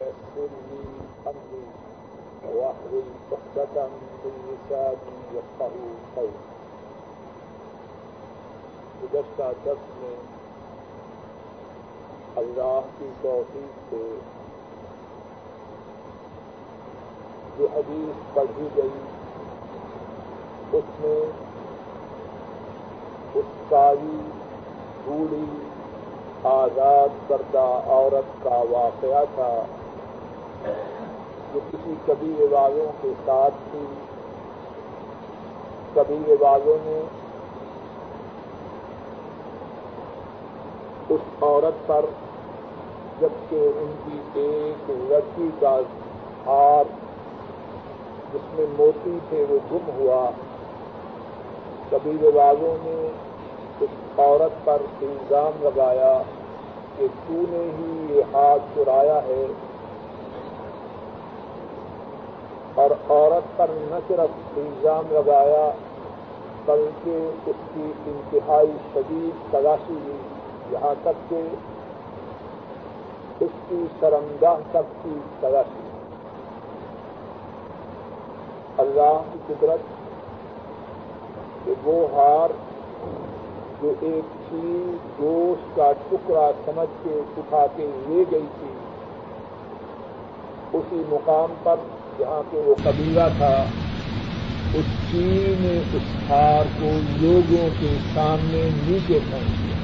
يسر لي أمري واحلل عقدة من لساني يفقهوا قولي. گزشتہ دس میں اللہ کی توفیق سے جو حدیث پڑھی گئی اس میں اس کاری بوڑھی آزاد کردہ عورت کا واقعہ تھا. جو کسی قبیلے والوں کے ساتھ تھی قبیلے والوں نے اس عورت پر، جبکہ ان کی ایک لڑکی کا ہاتھ جس میں موتی تھے، وہ گم ہوا۔ قبیلے والوں نے اس عورت پر الزام لگایا کہ تو نے ہی یہ ہاتھ چرایا ہے۔ اور عورت پر نہ صرف الزام لگایا بلکہ اس کی انتہائی شدید تلاشی ہوئی یہاں تک کہ اس کی شرمگاہ تک کی تلاشی اللہ کی قدرت کہ وہ ہار جو ایک چیز گوشت کا ٹکڑا سمجھ کے اٹھا کے لے گئی تھی، اسی مقام پر جہاں پہ وہ قبیلہ تھا، اس چیز نے اس ہار کو لوگوں کے سامنے نیچے پہنچ دیا۔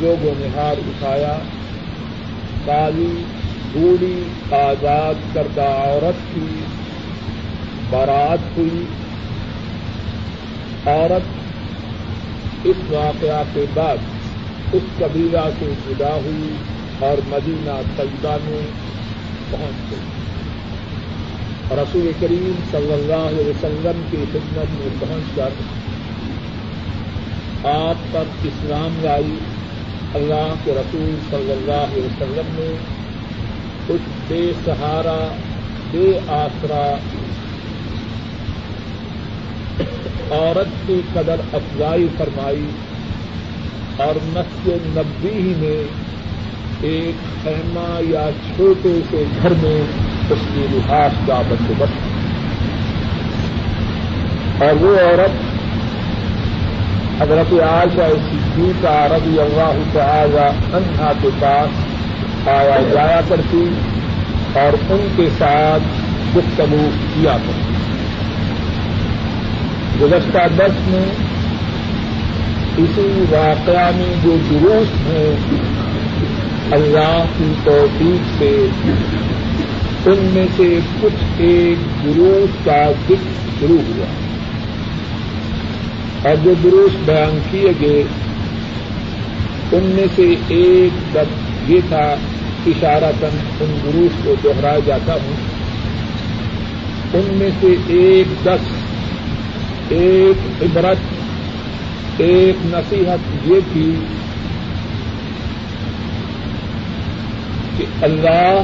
لوگوں نے ہار اٹھایا۔ کالی، بوڑھی آزاد کردہ عورت کی بارات ہوئی۔ عورت اس واقعہ کے بعد اس قبیلہ سے جدا ہوئی۔ اور مدینہ طیبہ میں پہنچ گئی رسول کریم صلی اللہ علیہ وسلم کی خدمت میں پہنچ کر آپ پر اسلام لائی۔ اللہ کے رسول صلی اللہ علیہ وسلم نے کچھ بے سہارا، بے آسرا عورت کی قدر افزائی فرمائی اور مسجد نبی ہی میں ایک خیمہ یا چھوٹے سے گھر میں اس کی لحاظ کا بندوبست۔ اور وہ عورت حضرت عائشہ صدیقہ رضی اللہ تعالی عنہا کے پاس آیا جایا کرتی اور ان کے ساتھ گفتگو کیا کرتی۔ گزشتہ دس میں اسی واقعہ میں جو دروس ہیں اللہ کی توفیق سے ان میں سے کچھ ایک دروس کا ذکر شروع ہوا۔ اور جو دروس بیان کیے گئے۔ ان میں سے ایک دب یہ تھا اشارہ تن ان دروس کو دوہرایا جاتا ہوں۔ ان میں سے ایک دس، ایک عبرت، ایک نصیحت یہ تھی کہ اللہ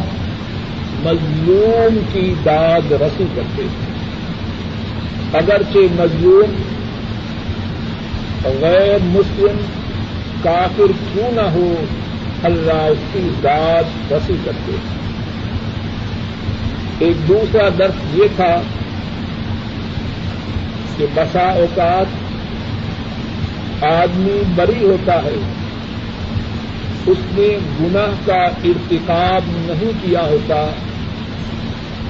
مظلوم کی داد رسی کرتے تھے اگرچہ مظلوم غیر مسلم کافر کیوں نہ ہو، اللہ اس کی داد رسی کرتے ایک دوسرا درد یہ تھا کہ بسا اوقات آدمی بری ہوتا ہے۔ اس نے گناہ کا ارتکاب نہیں کیا ہوتا،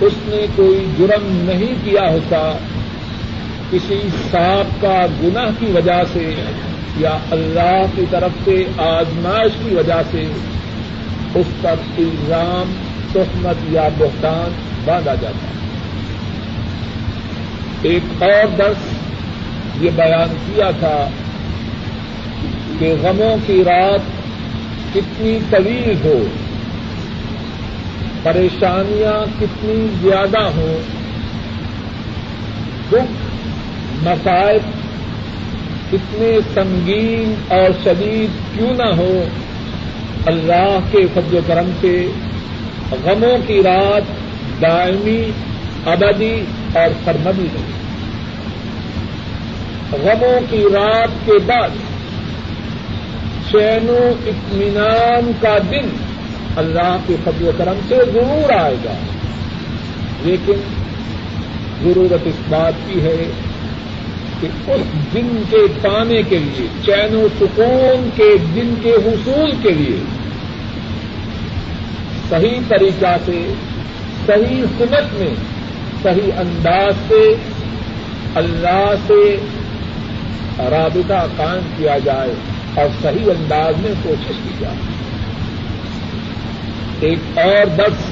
اس نے کوئی جرم نہیں کیا ہوتا، کسی سانپ کا گناہ کی وجہ سے یا اللہ کی طرف سے آزمائش کی وجہ سے اس پر الزام، تہمت یا بہتان باندھا جاتا۔ ہے ایک اور درس یہ بیان کیا تھا کہ غموں کی رات کتنی طویل ہو، پریشانیاں کتنی زیادہ ہوں، دکھ مسائب کتنے سنگین اور شدید کیوں نہ ہو، اللہ کے فضل و کرم سے غموں کی رات دائمی، ابدی اور سرمدی ہو غموں کی رات کے بعد چین و اطمینان کا دن اللہ کے فضل و کرم سے ضرور آئے گا۔ لیکن ضرورت اس بات کی ہے کہ اس دن کے پانے کے لیے چین و سکون کے دن کے حصول کے لیے صحیح طریقہ سے، صحیح سمت میں، صحیح انداز سے اللہ سے رابطہ قائم کیا جائے۔ اور صحیح انداز میں کوشش کی جائے۔ ایک اور درس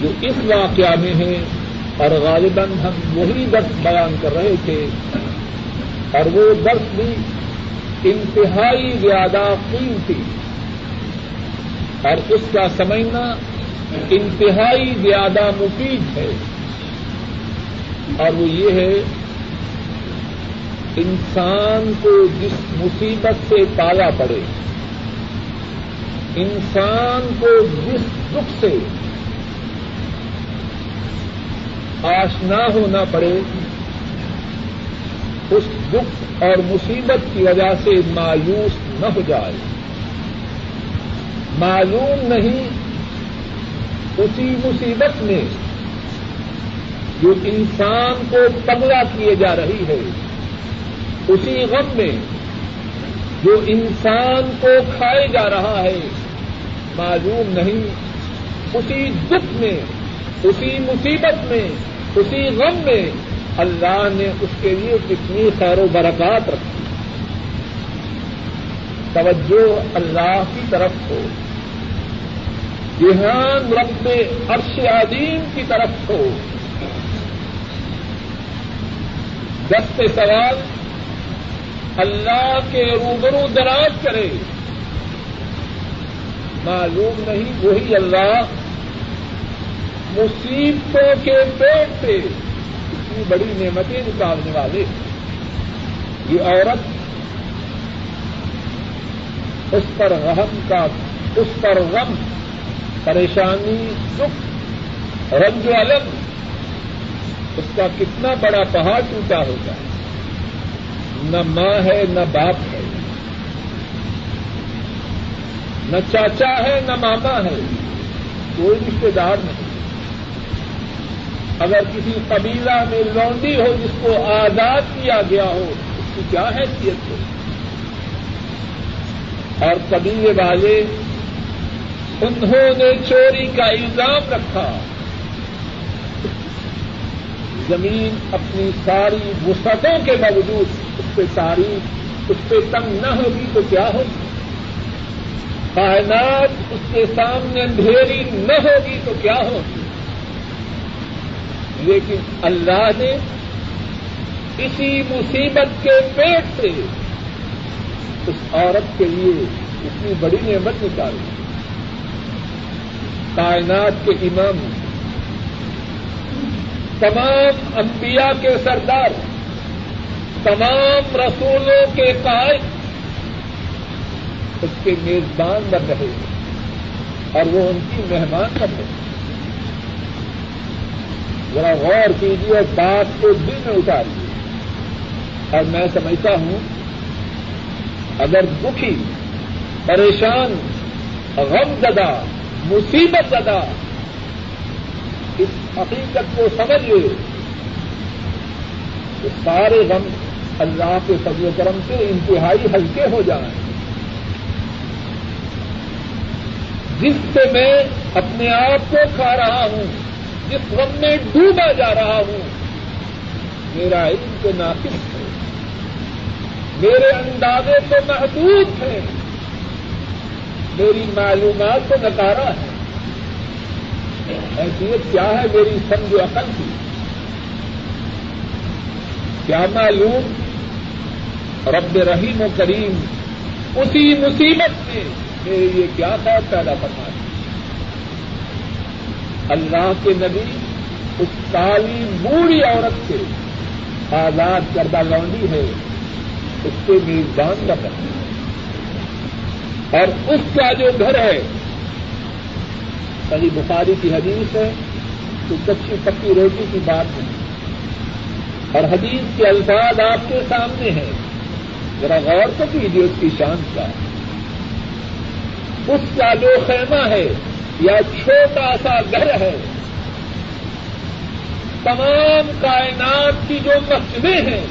جو اس واقعہ میں ہے، اور غالباً ہم وہی درس بیان کر رہے تھے، اور وہ درس بھی انتہائی زیادہ قیمتی، اور اس کا سمجھنا انتہائی زیادہ مفید ہے۔ اور وہ یہ ہے انسان کو جس مصیبت سے پالا پڑے، انسان کو جس دکھ سے آشنا ہونا پڑے، اس دکھ اور مصیبت کی وجہ سے مایوس نہ ہو جائے۔ معلوم نہیں اسی مصیبت میں جو انسان کو پگلا کیے جا رہی ہے۔ اسی غم میں جو انسان کو کھائے جا رہا ہے، معلوم نہیں۔ اسی دکھ میں، اسی مصیبت میں، اسی غم میں اللہ نے اس کے لیے کتنی خیر و برکات رکھی۔ توجہ اللہ کی طرف ہو۔ دھیان رب عرش عظیم کی طرف ہو۔ دست سوال اللہ کے روبرو دراز کرے۔ معلوم نہیں، وہی اللہ مصیبتوں کے پیٹ سے اتنی بڑی نعمتیں نکالنے والے۔ یہ عورت اس پر غم کا، اس پر غم، پریشانی، دکھ رنگ الگ اس کا کتنا بڑا پہاڑ ٹوٹا ہوگا نہ ماں ہے نہ باپ ہے۔ نہ چاچا ہے نہ ماما ہے۔ کوئی رشتے دار نہیں۔ اگر کسی قبیلہ میں لونڈی ہو جس کو آزاد کیا گیا ہو، اس کی کیا حیثیت ہو اور قبیلے والے، انہوں نے چوری کا الزام رکھا۔ زمین اپنی ساری وسعتوں کے باوجود اس پہ تاریخ اس پہ تنگ نہ ہوگی تو کیا ہوگی؟ کائنات اس کے سامنے اندھیری نہ ہوگی تو کیا ہوگی؟ لیکن اللہ نے اسی مصیبت کے پیٹ سے اس عورت کے لیے اتنی بڑی نعمت نکالی۔ کائنات کے امام تمام انبیاء کے سردار، تمام رسولوں کے قائد اس کے میزبان بن رہے اور وہ ان کی مہمان بن رہے ذرا غور کیجیے اور بات کو دل میں اتاریے۔ اور میں سمجھتا ہوں، اگر دکھی، پریشان، غم زدہ، مصیبت زدہ حقیقت کو سمجھ لے۔ تو سارے غم اللہ کے فضل و کرم سے انتہائی ہلکے ہو جائیں۔ جس سے میں اپنے آپ کو کھا رہا ہوں، جس غم میں ڈوبا جا رہا ہوں، میرا علم تو ناقص ہے۔ میرے اندازے تو محدود ہیں۔ میری معلومات تو نکارا ہے حیثیت کیا ہے میری سمجھ عقل کی؟ کیا معلوم؟ رب رحیم و کریم اسی مصیبت میں میرے لیے کیا خیر پیدا کرنا ہے اللہ کے نبی اس کالی بوڑھی عورت سے آزاد کردہ لونڈی ہے، اس کے میزبان کا ہے اور اس کا جو گھر ہے صحیح بخاری کی حدیث ہے تو کچی پکی روٹی کی بات نہیں اور حدیث کے الفاظ آپ کے سامنے ہیں۔ ذرا غور تو کیجیے اس کی شان کا۔ اس کا جو خیمہ ہے یا چھوٹا سا گھر ہے، تمام کائنات کی جو مسجدیں ہیں،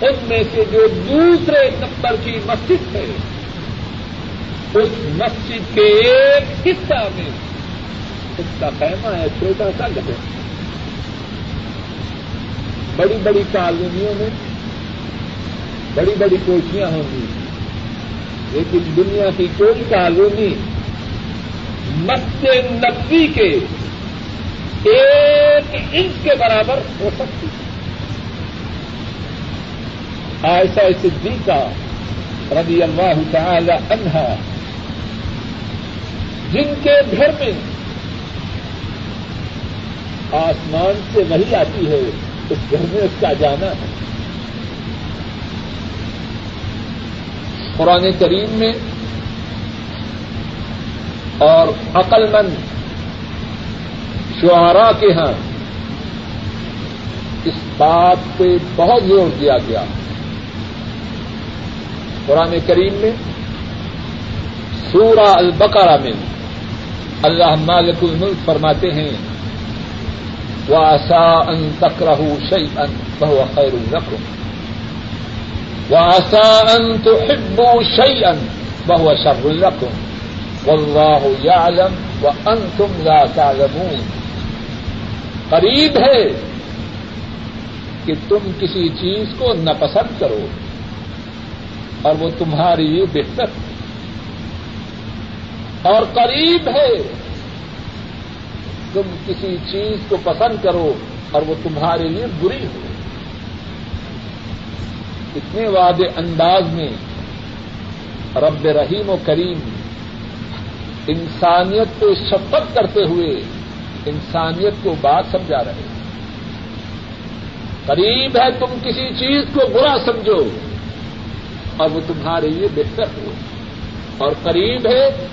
ان میں سے جو دوسرے نمبر کی مسجد ہے اس مسجد کے ایک حصہ میں۔ اس کا خیمہ ہے، چھوٹا سا گھر۔ بڑی بڑی کالونیوں میں، بڑی بڑی کوٹیاں ہوں گی۔ لیکن دنیا کی کوئی کالونی مسجد نبی کے ایک انچ کے برابر ہو سکتی۔ ایسا صدیقہ رضی اللہ تعالی عنہا جن کے گھر میں آسمان سے وہی آتی ہے، اس گھر میں اس کا جانا ہے۔ قرآن کریم میں اور عقل مند شعرا کے ہاں اس بات پہ بہت زور دیا گیا۔ قرآن کریم میں سورہ البقرہ میں اللہ مالک الملک فرماتے ہیں وہ آسا ان تکرہ شعی ان بہو خیر الرقم وعسى أن تحبوا شيئا وهو شر لكم۔ والله يعلم وأنتم لا تعلمون۔ قریب ہے کہ تم کسی چیز کو ناپسند کرو اور وہ تمہارے لیے بہتر۔ اور قریب ہے۔ تم کسی چیز کو پسند کرو اور وہ تمہارے لیے بری ہو۔ اتنے وعد انداز میں رب رحیم و کریم انسانیت کو شپت کرتے ہوئے انسانیت کو بات سمجھا رہے ہیں۔ قریب ہے تم کسی چیز کو برا سمجھو اور وہ تمہارے لیے بہتر ہو۔ اور قریب ہے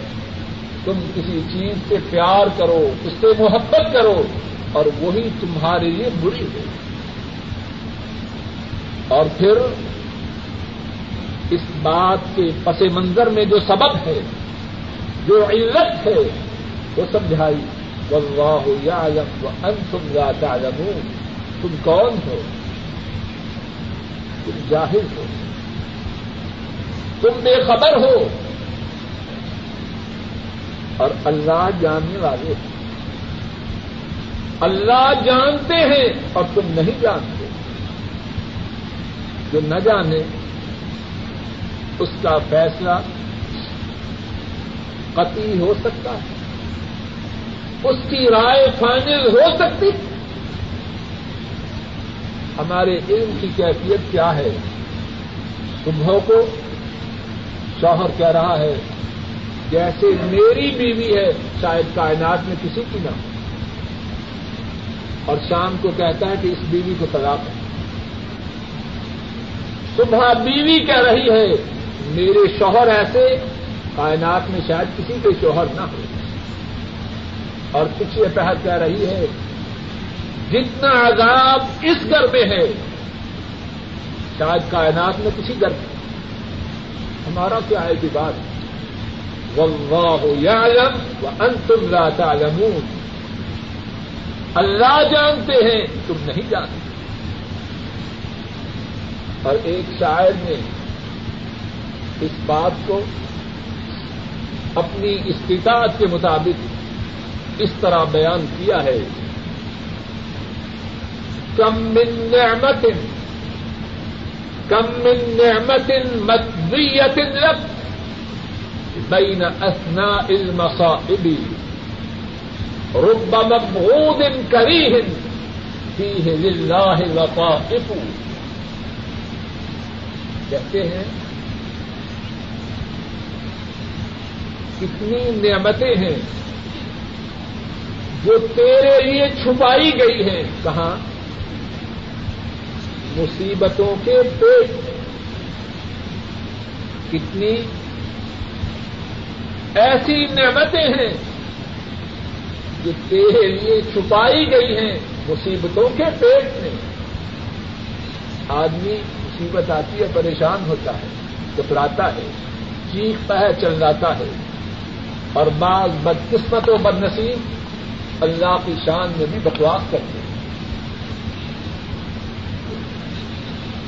تم کسی چیز سے پیار کرو، اس سے محبت کرو، اور وہی تمہارے لیے بری ہو اور پھر اس بات کے پس منظر میں جو سبب ہے، جو علت ہے، وہ سمجھائی۔ واللہ یعلم وانتم لا تعلمون۔ تم کون ہو؟ تم جاہل ہو۔ تم بے خبر ہو۔ اور اللہ جاننے والے ہیں اللہ جانتے ہیں اور تم نہیں جانتے۔ جو نہ جانے، اس کا فیصلہ قطعی ہو سکتا ہے۔ اس کی رائے فائنل ہو سکتی۔ ہمارے علم کی کیفیت کیا ہے؟ تمہوں کو شوہر کہہ رہا ہے جیسے میری بیوی ہے، شاید کائنات میں کسی کی نہ ہو۔ اور شام کو کہتا ہے کہ اس بیوی کو طلاق ہے۔ صبح بیوی کہہ رہی ہے، میرے شوہر ایسے، کائنات میں شاید کسی کے شوہر نہ ہو۔ اور پچھلے پہر کہہ رہی ہے، جتنا عذاب اس گھر میں ہے، شاید کائنات میں کسی گھر میں۔ ہمارا کیا ہے کہ بات؟ واللہ یعلم وانتم لا تعلمون۔ اللہ جانتے ہیں، تم نہیں جانتے۔ اور ایک شاعر نے اس بات کو اپنی استطاعت کے مطابق اس طرح بیان کیا ہے۔ کم من نعمت کم من نعمت مدویت لك بين اثناء المصائب رب مبغوض كريه فيه لله لطائف کہتے ہیں، کتنی نعمتیں ہیں جو تیرے لیے چھپائی گئی ہیں۔ کہاں؟ مصیبتوں کے پیٹ کتنی ایسی نعمتیں ہیں جو تیرے لیے چھپائی گئی ہیں، مصیبتوں کے پیٹ میں۔ آدمی مصیبت آتی ہے، پریشان ہوتا ہے کتراتا ہے چیختا ہے چلاتا ہے۔ اور بعض بدقسمت و بد نصیب اللہ کی شان میں بھی بکواس کرتے ہیں۔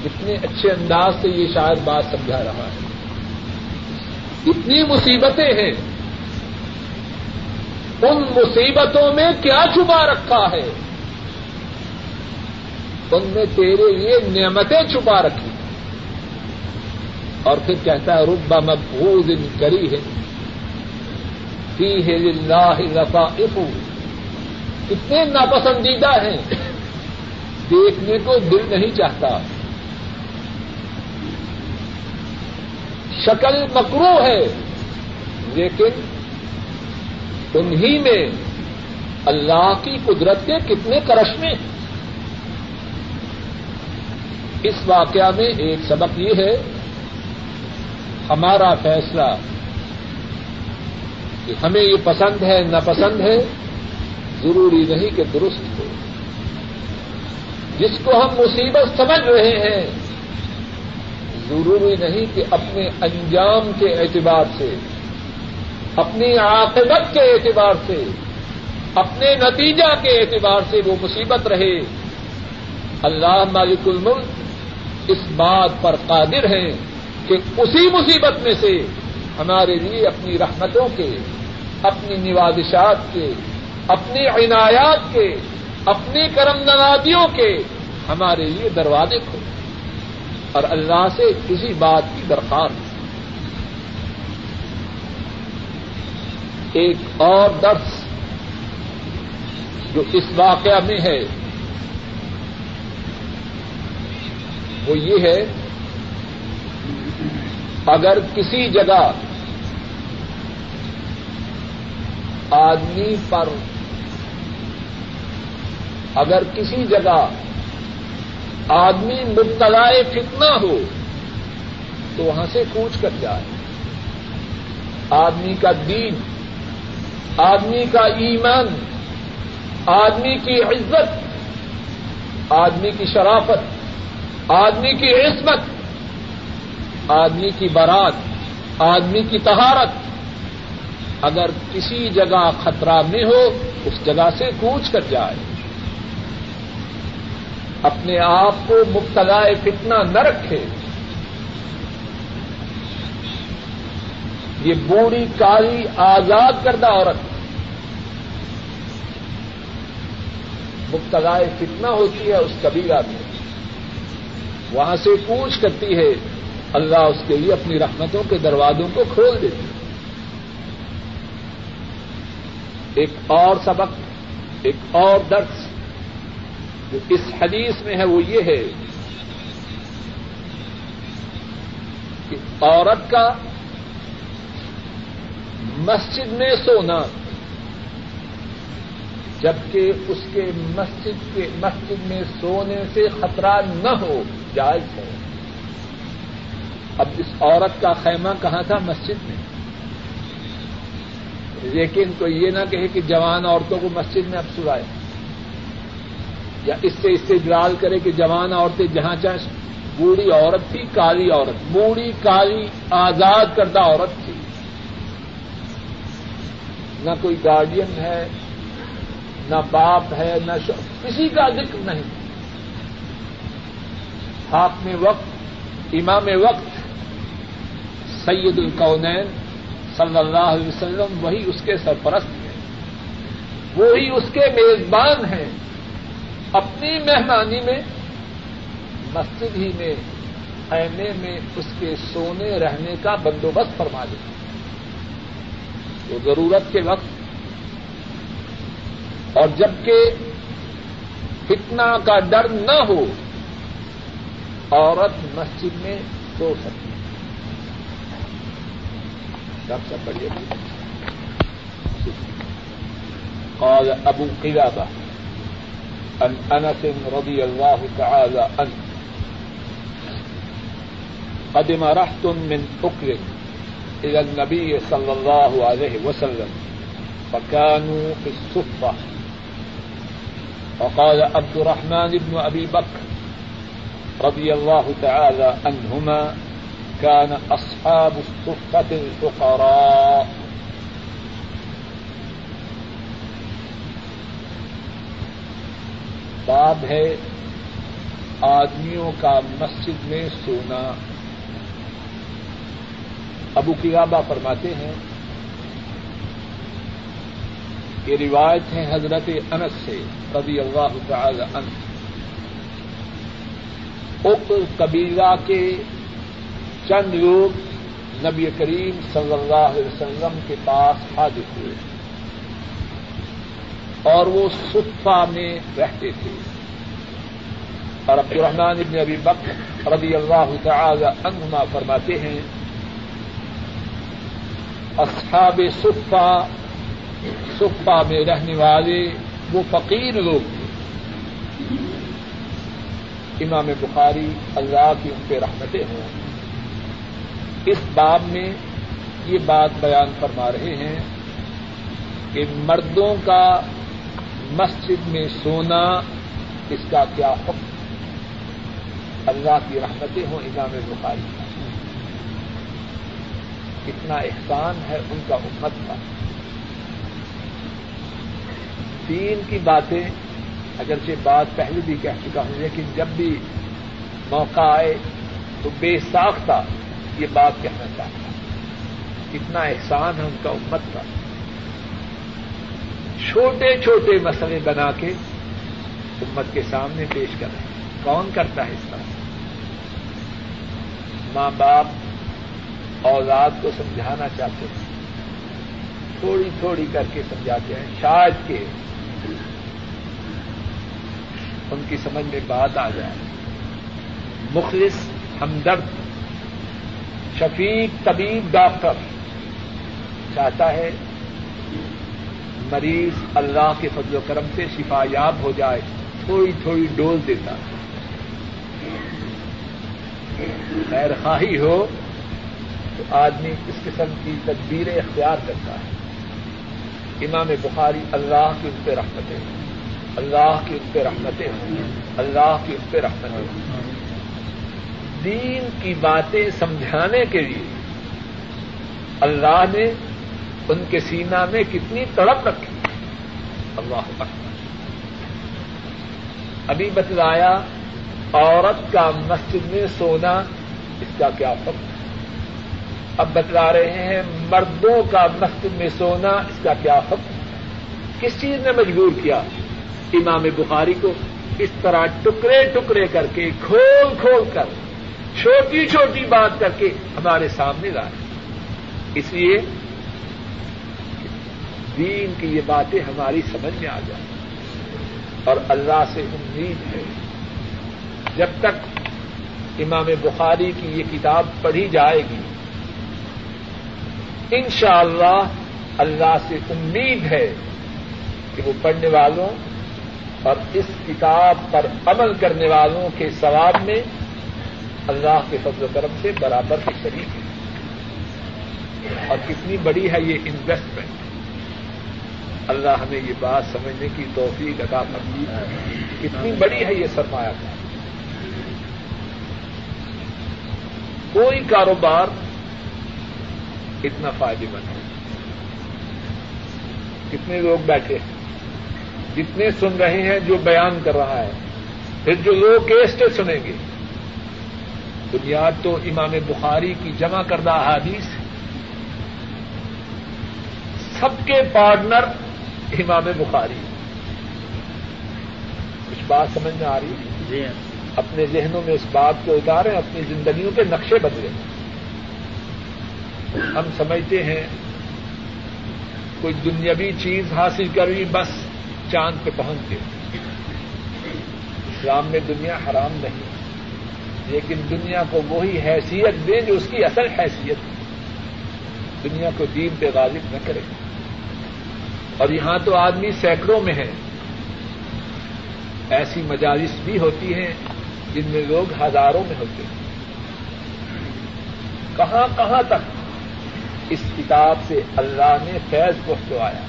اتنے اچھے انداز سے یہ شاید بات سمجھا رہا ہے۔ اتنی مصیبتیں ہیں۔ ان مصیبتوں میں کیا چھپا رکھا ہے؟ ان میں تیرے لیے نعمتیں چھپا رکھی۔ اور پھر کہتا ہے ربا مقبوض کری ہے فی ہے اللہ رفا کتنے ناپسندیدہ ہیں۔ دیکھنے کو دل نہیں چاہتا۔ شکل مکرو ہے، لیکن انہی میں اللہ کی قدرت کے کتنے کرشمے؟ اس واقعہ میں ایک سبق یہ ہے، ہمارا فیصلہ کہ ہمیں یہ پسند ہے، ناپسند ہے، ضروری نہیں کہ درست ہو۔ جس کو ہم مصیبت سمجھ رہے ہیں ضروری نہیں کہ اپنے انجام کے اعتبار سے، اپنی عاقبت کے اعتبار سے، اپنے نتیجہ کے اعتبار سے وہ مصیبت رہے۔ اللہ مالک الملک اس بات پر قادر ہیں کہ اسی مصیبت میں سے ہمارے لیے اپنی رحمتوں کے، اپنی نوازشات کے، اپنی عنایات کے، اپنی کرم نوازیوں کے ہمارے لیے دروازے کھولے اور اللہ سے کسی بات کی درخواست ایک اور درس جو اس واقعہ میں ہے، وہ یہ ہے، اگر کسی جگہ آدمی پر، اگر کسی جگہ آدمی مبتلا فتنہ ہو تو وہاں سے کوچ کر جائے۔ آدمی کا دین، آدمی کا ایمان، آدمی کی عزت، آدمی کی شرافت، آدمی کی عصمت، آدمی کی برات، آدمی کی تہارت اگر کسی جگہ خطرہ میں ہو، اس جگہ سے کوچ کر جائے۔ اپنے آپ کو مبتلا فتنہ نہ رکھے۔ یہ بوڑھی کالی آزاد کردہ عورت مبتلا فتنہ ہوتی ہے، اس قبیلہ میں وہاں سے پوچھ کرتی ہے، اللہ اس کے لیے اپنی رحمتوں کے دروازوں کو کھول دیتی ہے۔ ایک اور سبق، ایک اور درس۔ جو اس حدیث میں ہے وہ یہ ہے کہ عورت کا مسجد میں سونا جبکہ اس کے مسجد کے مسجد میں سونے سے خطرہ نہ ہو، جائز ہے۔ اب اس عورت کا خیمہ کہاں تھا؟ مسجد میں۔ لیکن تو یہ نہ کہے کہ جوان عورتوں کو مسجد میں اب سلائے۔ یا اس سے استدلال کرے کہ جوان عورتیں جہاں چاہیں بوڑھی عورت تھی، کالی عورت، بوڑھی، کالی، آزاد کردہ عورت تھی۔ نہ کوئی گارڈین ہے، نہ باپ ہے، نہ کسی کا ذکر نہیں۔ آپ میں وقت، امام وقت، سید القونین صلی اللہ علیہ وسلم وہی اس کے سرپرست ہیں۔ وہی اس کے میزبان ہیں۔ اپنی مہمانی میں، مسجد ہی میں، خیمے میں اس کے سونے رہنے کا بندوبست فرما دیں تو ضرورت کے وقت، اور جبکہ فتنا کا ڈر نہ ہو، عورت مسجد میں سو سکتی سب سے بڑھیا اور ابو قلعہ عن انس رضي الله تعالى عنه. قدم رحت من أكل إلى النبي صلى الله عليه وسلم فكانوا في الصفة. فقال عبد الرحمن بن أبي بكر رضي الله تعالى عنهما كان أصحاب الصفة الفقراء. باب ہے آدمیوں کا مسجد میں سونا۔ ابو قیابہ فرماتے ہیں، یہ روایت ہے حضرت انس سے، رضی اللہ تعالی عنہ۔ اقر قبیلہ کے چند لوگ نبی کریم صلی اللہ علیہ وسلم کے پاس حاضر ہوئے۔ اور وہ صفا میں رہتے تھے۔ اور عبد الرحمان ابن ابی بکر رضی اللہ تعالی عنہما فرماتے ہیں، اصحاب صفا صفا میں رہنے والے وہ فقیر لوگ تھے۔ امام بخاری اللہ کی ان پہ رحمتیں ہوں۔ اس باب میں یہ بات بیان فرما رہے ہیں کہ مردوں کا مسجد میں سونا، اس کا کیا حکم؟ اللہ کی رحمتیں ہوں امام بخاری۔ کا کتنا احسان ہے ان کا امت کا۔ دین کی باتیں اگرچہ بات پہلے بھی کہہ چکا ہوں، لیکن جب بھی موقع آئے تو بے ساختہ یہ بات کہنا چاہتا کتنا احسان ہے ان کا امت کا۔ چھوٹے چھوٹے مسئلے بنا کے امت کے سامنے پیش کر رہے ہیں۔ کون کرتا ہے اس طرح ماں باپ، اولاد کو سمجھانا چاہتے ہیں۔ تھوڑی تھوڑی کر کے سمجھاتے ہیں۔ شاید کہ ان کی سمجھ میں بات آ جائے۔ مخلص، ہمدرد، شفیق، طبیب، ڈاکٹر چاہتا ہے مریض اللہ کے فضل و کرم سے شفا یاب ہو جائے، تھوڑی تھوڑی ڈوز دیتا۔ ہے خیر خواہی ہو تو آدمی اس قسم کی تدبیریں اختیار کرتا ہے۔ امام بخاری اللہ کی اس پہ رحمتیں اللہ کی اس پہ رحمتیں اللہ کی اس پہ رحمتیں دین کی باتیں سمجھانے کے لیے اللہ نے ان کے سینا میں کتنی تڑپ رکھی۔ اللہ اکبر۔ ابھی بتلایا، عورت کا مسجد میں سونا، اس کا کیا فرق اب بتلا رہے ہیں، مردوں کا مسجد میں سونا، اس کا کیا فرق کس چیز نے مجبور کیا؟ امام بخاری کو اس طرح ٹکڑے ٹکڑے کر کے، کھول کھول کر، چھوٹی چھوٹی بات کر کے ہمارے سامنے لائے اس لیے دین کی یہ باتیں ہماری سمجھ میں آ جائیں۔ اور اللہ سے امید ہے۔ جب تک امام بخاری کی یہ کتاب پڑھی جائے گی ان شاء اللہ اللہ سے امید ہے کہ وہ پڑھنے والوں اور اس کتاب پر عمل کرنے والوں کے ثواب میں اللہ کے فضل و کرم سے برابر کی شریک ہے اور کتنی بڑی ہے یہ انویسٹمنٹ اللہ ہمیں یہ بات سمجھنے کی توفیق عطا کرتی ہے کتنی بڑی ہے یہ سرمایہ کا کوئی کاروبار اتنا فائدے مند ہے۔ کتنے لوگ بیٹھے ہیں، جتنے سن رہے ہیں جو بیان کر رہا ہے، پھر جو لوگ کیسٹے سنیں گے۔ بنیاد تو امام بخاری کی جمع کردہ احادیث سب کے پارٹنر امام بخاری۔ کچھ بات سمجھ میں آ رہی ہے؟ جی ہاں۔ اپنے ذہنوں میں اس بات کو اتاریں اپنی زندگیوں کے نقشے بدلے ہم سمجھتے ہیں کوئی دنیاوی چیز حاصل کری بس چاند پہ پہنچ گئے اسلام میں دنیا حرام نہیں لیکن دنیا کو وہی حیثیت دے جو اس کی اصل حیثیت دنیا کو دین پہ غالب نہ کرے۔ اور یہاں تو آدمی سینکڑوں میں ہے ایسی مجالس بھی ہوتی ہیں جن میں لوگ ہزاروں میں ہوتے ہیں۔ کہاں کہاں تک اس کتاب سے اللہ نے فیض پہنچوایا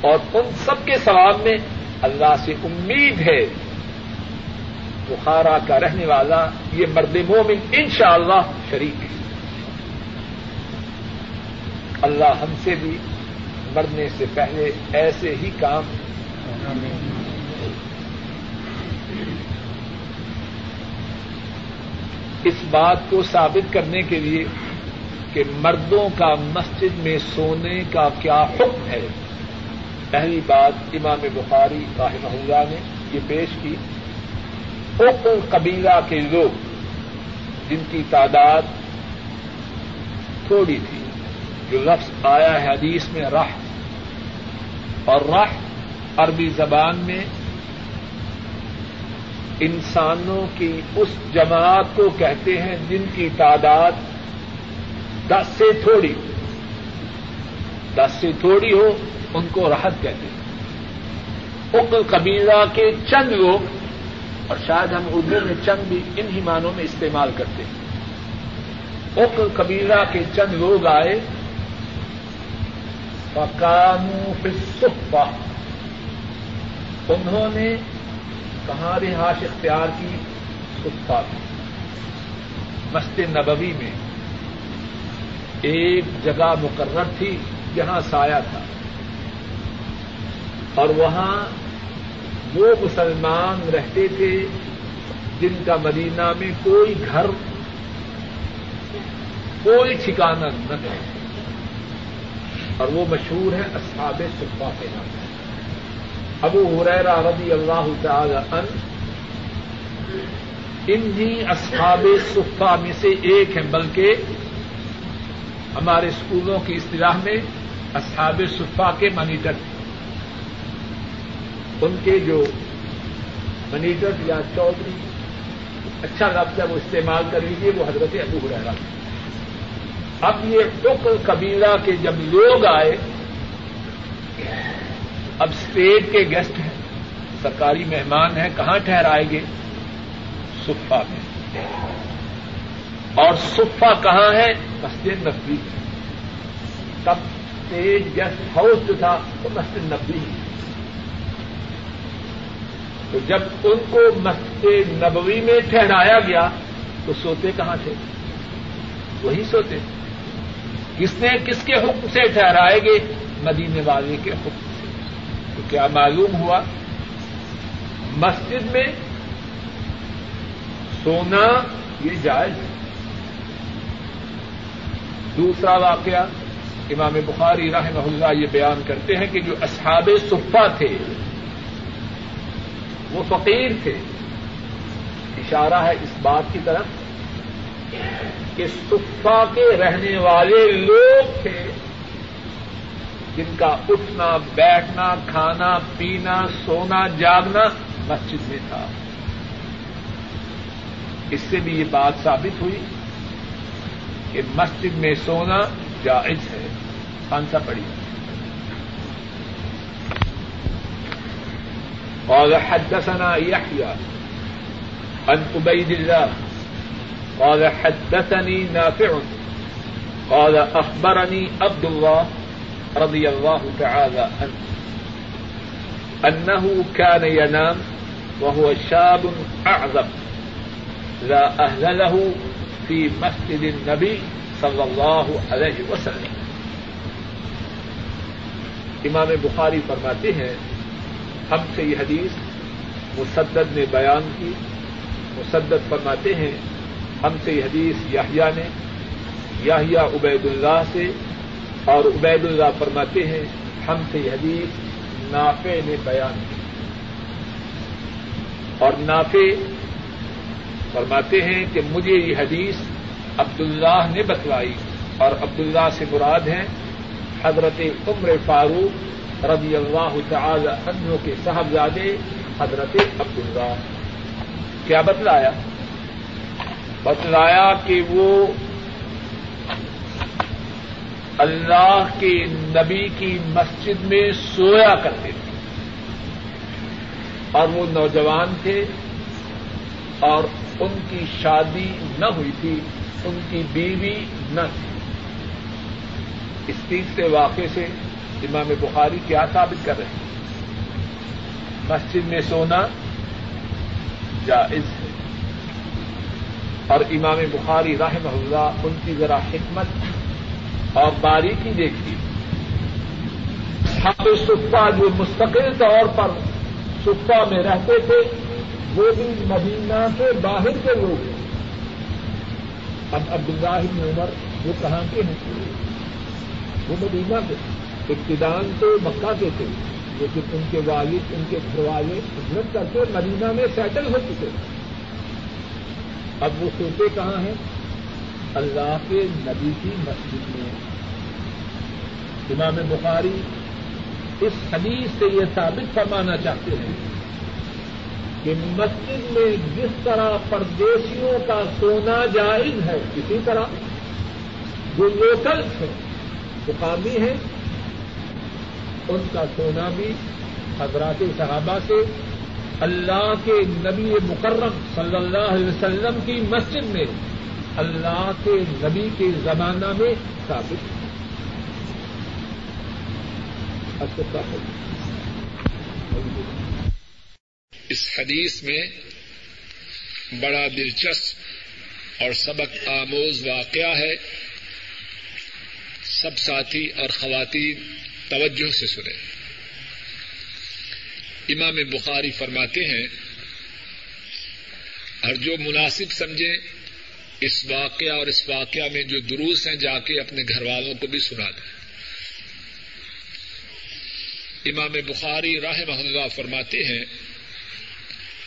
اور ان سب کے ثواب میں اللہ سے امید ہے۔ بخارا کا رہنے والا یہ مرد مومن انشاءاللہ شریک ہے۔ اللہ ہم سے بھی مرنے سے پہلے ایسے ہی کام۔ اس بات کو ثابت کرنے کے لیے کہ مردوں کا مسجد میں سونے کا کیا حکم ہے۔ پہلی بات امام بخاری رحمہ اللہ نے یہ پیش کی۔ حکم قبیلہ کے لوگ جن کی تعداد تھوڑی تھی، جو لفظ آیا ہے حدیث میں رح اور رح عربی زبان میں انسانوں کی اس جماعت کو کہتے ہیں جن کی تعداد دس سے تھوڑی دس سے تھوڑی ہو، ان کو راحت کہتے ہیں۔ اکل قبیلہ کے چند لوگ، اور شاید ہم اردو میں چند بھی انہی معنوں میں استعمال کرتے ہیں۔ اکل قبیلہ کے چند لوگ آئے فکانو صفا انہوں نے کہاں رہائش اختیار کی؟ صفا کی مسجد نبوی میں۔ ایک جگہ مقرر تھی جہاں سایہ تھا۔ اور وہاں وہ مسلمان رہتے تھے جن کا مدینہ میں کوئی گھر، کوئی ٹھکانا نہ تھا اور وہ مشہور ہے اصحاب صفا کے نام ابو حریرا رضی اللہ تعالی ان انہی اصحاب صفا میں سے ایک ہے بلکہ ہمارے اسکولوں کی اصطلاح میں اصحاب صفا کے منیٹر۔ تھے ان کے جو منیٹر یا چودھری اچھا لفظ ہے، وہ استعمال کر لیجیے وہ حضرت ابو حریرا اب یہ ٹکل قبیلہ کے جب لوگ آئے، اب اسٹیٹ کے گیسٹ ہیں، سرکاری مہمان ہیں، کہاں ٹھہرائے گے صفا میں۔ اور صفا کہاں ہے؟ مسجد نبی تب اسٹیٹ گیسٹ ہاؤس جو تھا، وہ مسجد نبی تو جب ان کو مسجد نبوی میں ٹھہرایا گیا، تو سوتے کہاں تھے؟ وہی سوتے۔ کس نے کس کے حکم سے ٹھہرائے گے؟ مدینے والے کے حکم سے۔ تو کیا معلوم ہوا؟ مسجد میں سونا یہ جائز ہے۔ دوسرا واقعہ، امام بخاری رحمہ اللہ یہ بیان کرتے ہیں کہ جو اصحاب صفا تھے، وہ فقیر تھے۔ اشارہ ہے اس بات کی طرف۔ کہ صفا کے رہنے والے لوگ تھے جن کا اٹھنا، بیٹھنا، کھانا، پینا، سونا، جاگنا مسجد میں تھا۔ اس سے بھی یہ بات ثابت ہوئی کہ مسجد میں سونا جائز ہے۔ کون سا پڑی اور حدثنا يحيى عن عبيد الله قال حدثني نافع. قال أخبرني عبد الله رضي الله تعالى عنه أنه كان ينام وهو شاب أعظم لا أهل له في مسجد النبي صلى الله عليه وسلم. امام بخاری فرماتے ہیں، ہم سے یہ حدیث مسدد نے بیان کی، مسدد فرماتے ہیں ہم سے یہ حدیث یاہیا نے یاہیا عبید اللہ سے، اور عبید اللہ فرماتے ہیں، ہم سے یہ حدیث نافع نے بیان کی۔ اور نافع فرماتے ہیں کہ مجھے یہ حدیث عبداللہ نے بتلائی، اور عبداللہ سے مراد ہیں حضرت عمر فاروق رضی اللہ تعالی عنہ کے صاحبزادے حضرت عبداللہ۔ کیا بتلایا؟ بتلایا کہ وہ اللہ کے نبی کی مسجد میں سویا کرتے تھے۔ اور وہ نوجوان تھے اور ان کی شادی نہ ہوئی تھی، ان کی بیوی نہ تھی۔ اس تیسرے واقعے سے امام بخاری کیا ثابت کر رہے ہیں؟ مسجد میں سونا جائز۔ ہے اور امام بخاری رحم اللہ ان کی ذرا حکمت اور باریکی دیکھی ہم صفا جو مستقل طور پر صفا میں رہتے تھے، وہ بھی مدینہ کے باہر کے لوگ ہیں۔ اب عبداللہ بن عمر وہ کہاں کے ہیں؟ وہ مدینہ کے۔ ابتدان تو مکہ کے تھے، لیکن ان کے والد، ان کے گھر والے ہجرت کر کے مدینہ میں سیٹل ہو چکے۔ اب وہ سوتے کہاں ہیں؟ اللہ کے نبی کی مسجد میں۔ امام بخاری اس حدیث سے یہ ثابت فرمانا چاہتے ہیں کہ مسجد میں جس طرح پردیسیوں کا سونا جائز ہے، اسی طرح جو لوکلس ہیں، مقامی ہیں، ان کا سونا بھی حضرات صحابہ سے اللہ کے نبی مکرم صلی اللہ علیہ وسلم کی مسجد میں اللہ کے نبی کے زمانہ میں ثابت اس حدیث میں بڑا دلچسپ اور سبق آموز واقعہ ہے۔ سب ساتھی اور خواتین توجہ سے سنیں۔ امام بخاری فرماتے ہیں، اور جو مناسب سمجھیں، اس واقعہ اور اس واقعہ میں جو دروس ہیں، جا کے اپنے گھر والوں کو بھی سنا دیں۔ امام بخاری راہ محلہ فرماتے ہیں،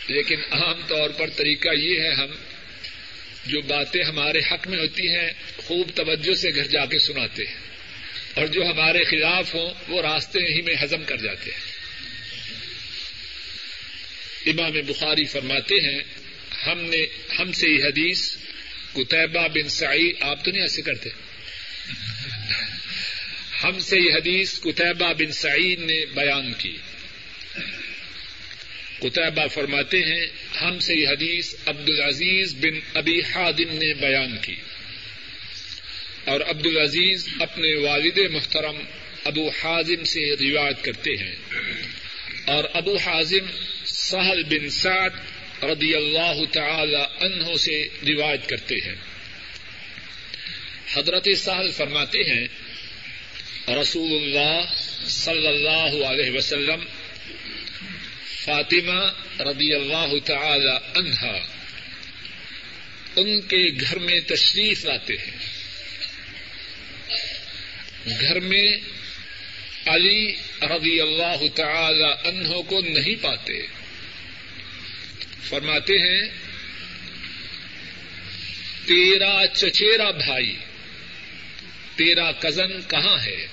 لیکن عام طور پر طریقہ یہ ہے، ہم جو باتیں ہمارے حق میں ہوتی ہیں، خوب توجہ سے گھر جا کے سناتے ہیں، اور جو ہمارے خلاف ہوں، وہ راستے ہی میں ہزم کر جاتے ہیں۔ امام بخاری فرماتے ہیں، ہم نے، ہم سے یہ حدیث کتبہ بن سعید، آپ تو نہیں ایسے کرتے؟ ہم سے یہ حدیث کتبہ بن سعید نے بیان کی۔ کتبہ فرماتے ہیں، ہم سے یہ حدیث عبد العزیز بن ابی حادم نے بیان کی۔ اور عبد العزیز اپنے والد محترم ابو حازم سے روایت کرتے ہیں۔ اور ابو حازم سہل بن سعد رضی اللہ تعالی عنہ سے روایت کرتے ہیں۔ حضرت سہل فرماتے ہیں، رسول اللہ صلی اللہ علیہ وسلم، فاطمہ رضی اللہ تعالی عنہا، ان کے گھر میں تشریف لاتے ہیں۔ گھر میں علی رضی اللہ تعالی عنہ کو نہیں پاتے۔ فرماتے ہیں، تیرا چچیرا بھائی، تیرا کزن کہاں ہے؟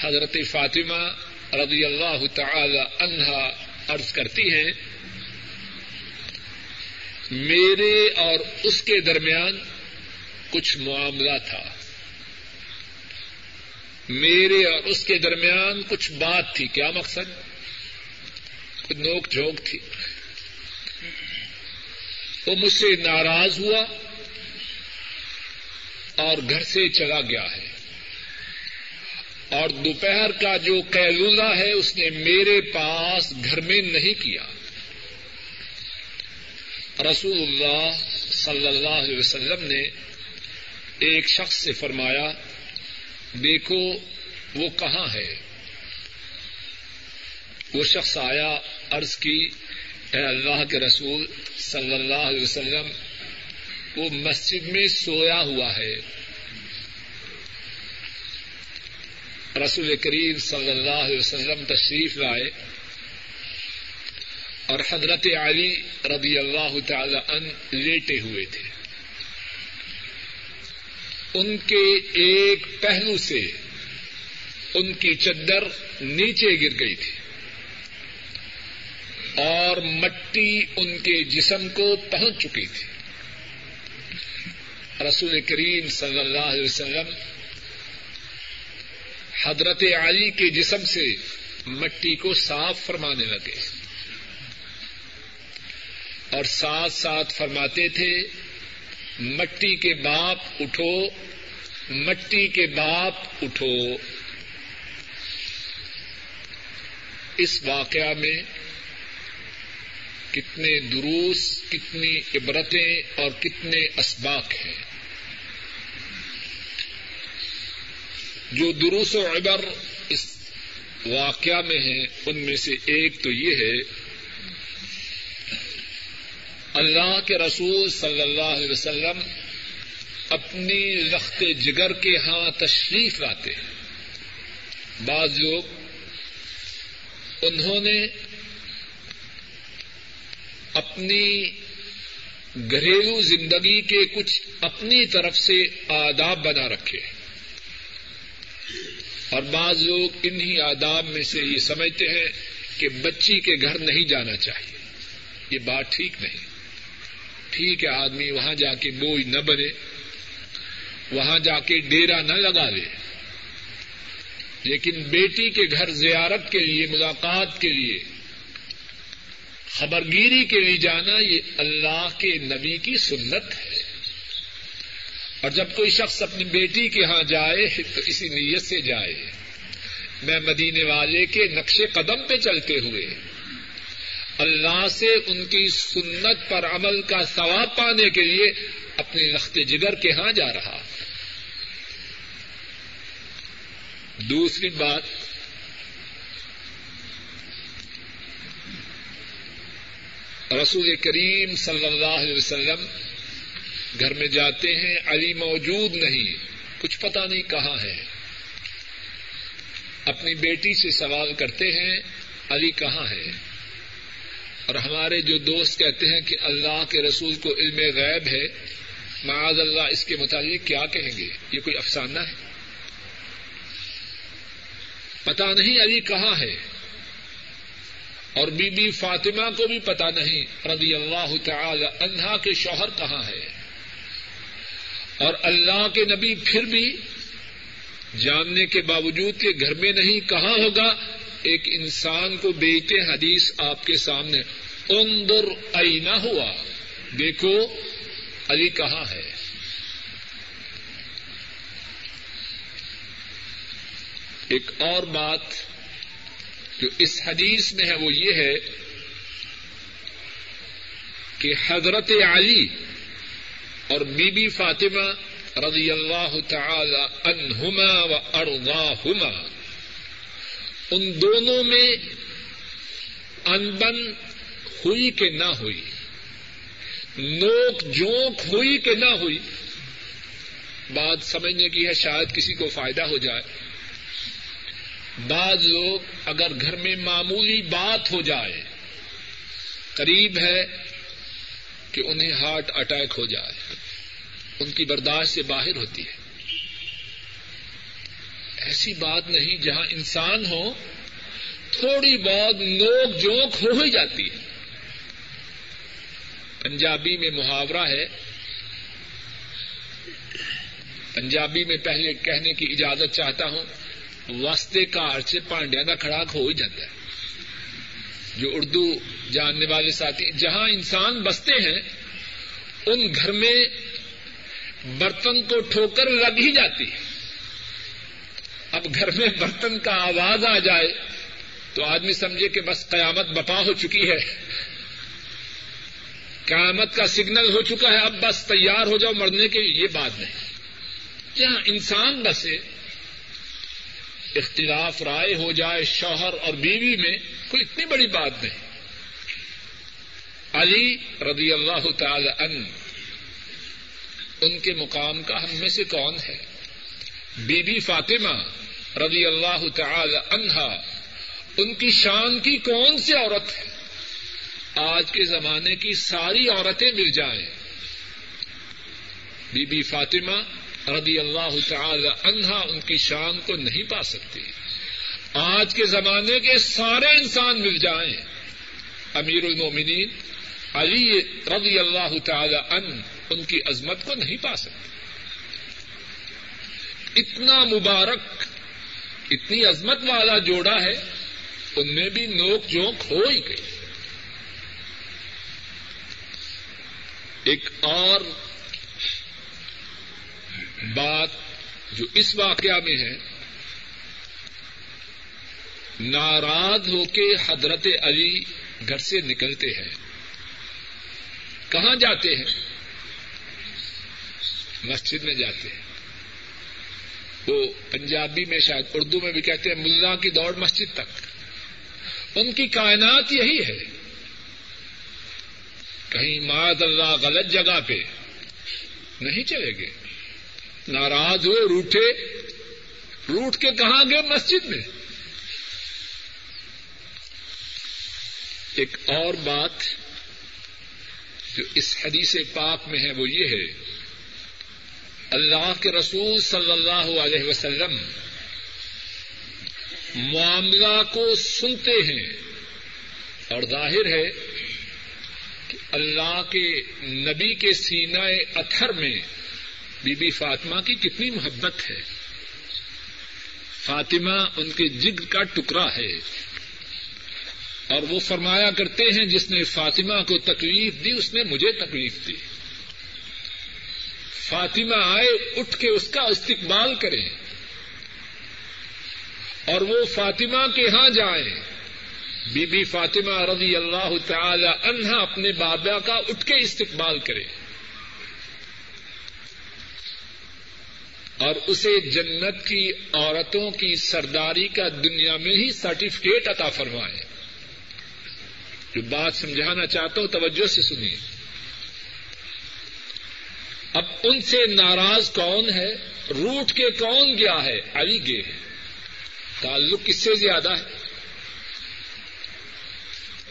حضرت فاطمہ رضی اللہ تعالی عنہا عرض کرتی ہیں، میرے اور اس کے درمیان کچھ معاملہ تھا۔ میرے اور اس کے درمیان کچھ بات تھی، کیا مقصد؟ کچھ نوک جھونک تھی۔ وہ مجھ سے ناراض ہوا اور گھر سے چلا گیا ہے۔ اور دوپہر کا جو قیلولہ ہے، اس نے میرے پاس گھر میں نہیں کیا۔ رسول اللہ صلی اللہ علیہ وسلم نے ایک شخص سے فرمایا دیکھو وہ کہاں ہے۔ وہ شخص آیا عرض کی، اے اللہ کے رسول صلی اللہ علیہ وسلم، وہ مسجد میں سویا ہوا ہے۔ رسول کریم صلی اللہ علیہ وسلم تشریف لائے اور حضرت علی رضی اللہ تعالی ان لیٹے ہوئے تھے۔ ان کے ایک پہلو سے ان کی چدر نیچے گر گئی تھی اور مٹی ان کے جسم کو پہنچ چکی تھی۔ رسول کریم صلی اللہ علیہ وسلم حضرت علی کے جسم سے مٹی کو صاف فرمانے لگے اور ساتھ ساتھ فرماتے تھے مٹی کے باپ اٹھو، مٹی کے باپ اٹھو۔ اس واقعہ میں کتنے دروس، کتنی عبرتیں اور کتنے اسباق ہیں۔ جو دروس و عبر اس واقعہ میں ہیں، ان میں سے ایک تو یہ ہے اللہ کے رسول صلی اللہ علیہ وسلم اپنی رخت جگر کے ہاں تشریف لاتے ہیں۔ بعض لوگ انہوں نے اپنی گھریلو زندگی کے کچھ اپنی طرف سے آداب بنا رکھے اور بعض لوگ انہی آداب میں سے یہ سمجھتے ہیں کہ بچی کے گھر نہیں جانا چاہیے۔ یہ بات ٹھیک نہیں۔ ٹھیک ہے آدمی، وہاں جا کے بوجھ نہ بنے، وہاں جا کے ڈیرا نہ لگا لے لیکن بیٹی کے گھر زیارت کے لیے، ملاقات کے لیے، خبرگیری کے لیے جانا، یہ اللہ کے نبی کی سنت ہے۔ اور جب کوئی شخص اپنی بیٹی کے ہاں جائے، تو اسی نیت سے جائے۔ میں مدینے والے کے نقش قدم پہ چلتے ہوئے اللہ سے ان کی سنت پر عمل کا ثواب پانے کے لیے اپنے رخت جگر کے ہاں جا رہا۔ دوسری بات۔ رسول کریم صلی اللہ علیہ وسلم گھر میں جاتے ہیں، علی موجود نہیں، کچھ پتا نہیں کہاں ہے۔ اپنی بیٹی سے سوال کرتے ہیں، علی کہاں ہے؟ اور ہمارے جو دوست کہتے ہیں کہ اللہ کے رسول کو علم غیب ہے، معاذ اللہ اس کے متعلق کیا کہیں گے؟ یہ کوئی افسانہ ہے؟ پتا نہیں علی کہاں ہے۔ اور بی بی فاطمہ کو بھی پتا نہیں۔ رضی اللہ تعالی عنہا کے شوہر کہاں ہے۔ اور اللہ کے نبی پھر بھی جاننے کے باوجود کہ گھر میں نہیں، کہاں ہوگا؟ ایک انسان کو بیچتے حدیث آپ کے سامنے۔ اندر اینا ہوا۔ دیکھو، علی کہاں ہے؟ ایک اور بات جو اس حدیث میں ہے، وہ یہ ہے کہ حضرت علی اور بی بی فاطمہ رضی اللہ تعالی عنہما و ارضاہما ان دونوں میں انبن ہوئی کہ نہ ہوئی، نوک جوک ہوئی کہ نہ ہوئی، بات سمجھنے کی ہے، شاید کسی کو فائدہ ہو جائے۔ بعض لوگ اگر گھر میں معمولی بات ہو جائے، قریب ہے کہ انہیں ہارٹ اٹیک ہو جائے، ان کی برداشت سے باہر ہوتی ہے۔ ایسی بات نہیں جہاں انسان ہو، تھوڑی بہت نوک جوک ہو ہی جاتی ہے۔ پنجابی میں محاورہ ہے۔ پنجابی میں پہلے کہنے کی اجازت چاہتا ہوں، واسطے کا ارچے پانڈیا کا کھڑاک ہو ہی جاتا ہے۔ جو اردو جاننے والے ساتھی، جہاں انسان بستے ہیں، ان گھر میں برتن کو ٹھوکر لگ ہی جاتی ہے۔ اب گھر میں برتن کا آواز آ جائے تو آدمی سمجھے کہ بس قیامت بپا ہو چکی ہے۔ قیامت کا سگنل ہو چکا ہے۔ اب بس تیار ہو جاؤ، مرنے کے یہ بات نہیں۔ جہاں انسان بسے، اختلاف رائے ہو جائے شوہر اور بیوی میں، کوئی اتنی بڑی بات نہیں۔ علی رضی اللہ تعالی ان ان کے مقام کا ہم میں سے کون ہے؟ بی بی فاطمہ رضی اللہ تعالی عنہا، ان کی شان کی کون سی عورت ہے؟ آج کے زمانے کی ساری عورتیں مل جائیں۔ بی بی فاطمہ رضی اللہ تعالی عنہا ان کی شان کو نہیں پا سکتی آج کے زمانے کے سارے انسان مل جائیں۔ امیر المومنین علی رضی اللہ تعالی ان ان کی عظمت کو نہیں پا سکتے۔ اتنا مبارک، اتنی عظمت والا جوڑا ہے، ان میں بھی نوک جوک ہو ہی گئی۔ ایک اور بات جو اس واقعہ میں ہے، ناراض ہو کے حضرت علی گھر سے نکلتے ہیں۔ کہاں جاتے ہیں؟ مسجد میں جاتے ہیں۔ وہ پنجابی میں شاید اردو میں بھی کہتے ہیں ملا کی دوڑ مسجد تک۔ ان کی کائنات یہی ہے۔ کہیں ماد اللہ غلط جگہ پہ نہیں چلے گے ناراض ہوئے، روٹے۔ روٹ کے کہاں گئے مسجد میں؟ ایک اور بات جو اس حدیث پاک میں ہے وہ یہ ہے اللہ کے رسول صلی اللہ علیہ وسلم معاملہ کو سنتے ہیں اور ظاہر ہے کہ اللہ کے نبی کے سینا اتھر میں بی بی فاطمہ کی کتنی محبت ہے۔ فاطمہ ان کے جگ کا ٹکڑا ہے۔ اور وہ فرمایا کرتے ہیں جس نے فاطمہ کو تکلیف دی، اس نے مجھے تکلیف دی۔ فاطمہ آئے، اٹھ کے اس کا استقبال کریں۔ اور وہ فاطمہ کے ہاں جائیں۔ بی بی فاطمہ رضی اللہ تعالی عنہا اپنے بابا کا اٹھ کے استقبال کرے اور اسے جنت کی عورتوں کی سرداری کا دنیا میں ہی سرٹیفکیٹ عطا فرمائے جو بات سمجھانا چاہتا ہوں، توجہ سے سنیے۔ اب ان سے ناراض کون ہے؟ روٹ کے کون گیا ہے؟ علی گے ہے تعلق کس سے زیادہ ہے؟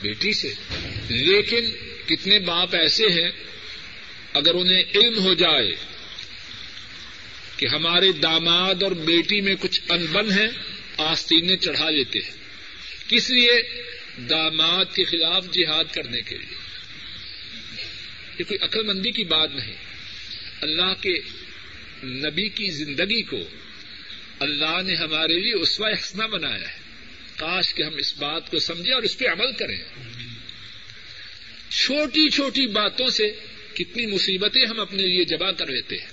بیٹی سے۔ لیکن کتنے باپ ایسے ہیں، اگر انہیں علم ہو جائے کہ ہمارے داماد اور بیٹی میں کچھ انبن ہے آستینیں چڑھا لیتے ہیں۔ کس لیے؟ داماد کے خلاف جہاد کرنے کے لیے۔ یہ کوئی عقل مندی کی بات نہیں۔ اللہ کے نبی کی زندگی کو اللہ نے ہمارے لیے اسوا حسنا بنایا ہے۔ کاش کہ ہم اس بات کو سمجھیں اور اس پہ عمل کریں۔ چھوٹی چھوٹی باتوں سے کتنی مصیبتیں ہم اپنے لیے جمع کر لیتے ہیں۔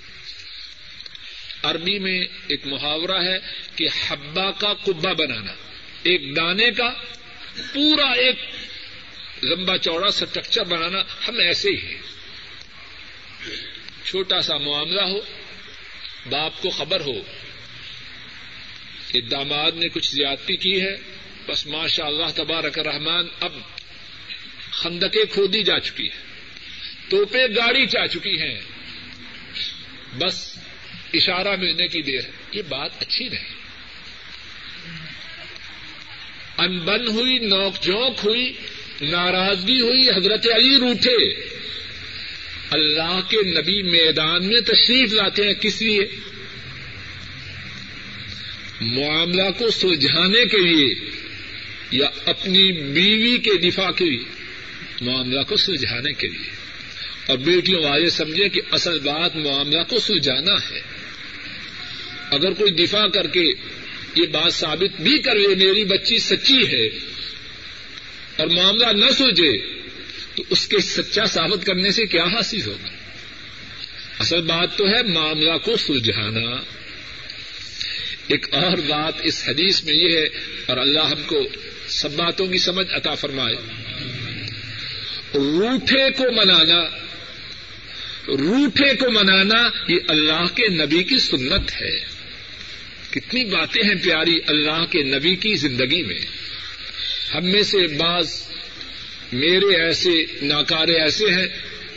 عربی میں ایک محاورہ ہے کہ حبا کا کبا بنانا، ایک دانے کا پورا ایک لمبا چوڑا اسٹرکچر بنانا ہم ایسے ہی ہیں۔ چھوٹا سا معاملہ ہو، باپ کو خبر ہو کہ داماد نے کچھ زیادتی کی ہے، بس ماشاء اللہ تبارک رحمان اب خندقیں کھودی جا چکی ہے توپے گاڑی جا چکی ہیں۔ بس اشارہ ملنے کی دیر ہے۔ یہ بات اچھی نہیں۔ انبن ہوئی، نوک جھونک ہوئی، ناراضگی ہوئی، حضرت علی روٹے۔ اللہ کے نبی میدان میں تشریف لاتے ہیں کس لیے؟ معاملہ کو سلجھانے کے لیے یا اپنی بیوی کے دفاع کے لیے؟ معاملہ کو سلجھانے کے لیے۔ اور بیٹیوں والے سمجھے کہ اصل بات معاملہ کو سلجھانا ہے۔ اگر کوئی دفاع کر کے یہ بات ثابت بھی کر لے، میری بچی سچی ہے اور معاملہ نہ سوچے تو اس کے سچا ثابت کرنے سے کیا حاصل ہوگا؟ اصل بات تو ہے معاملہ کو سلجھانا۔ ایک اور بات اس حدیث میں یہ ہے، اور اللہ ہم کو سب باتوں کی سمجھ عطا فرمائے۔ روٹھے کو منانا، روٹھے کو منانا یہ اللہ کے نبی کی سنت ہے۔ کتنی باتیں ہیں پیاری اللہ کے نبی کی زندگی میں۔ ہم میں سے بعض میرے ایسے ناکارے ایسے ہیں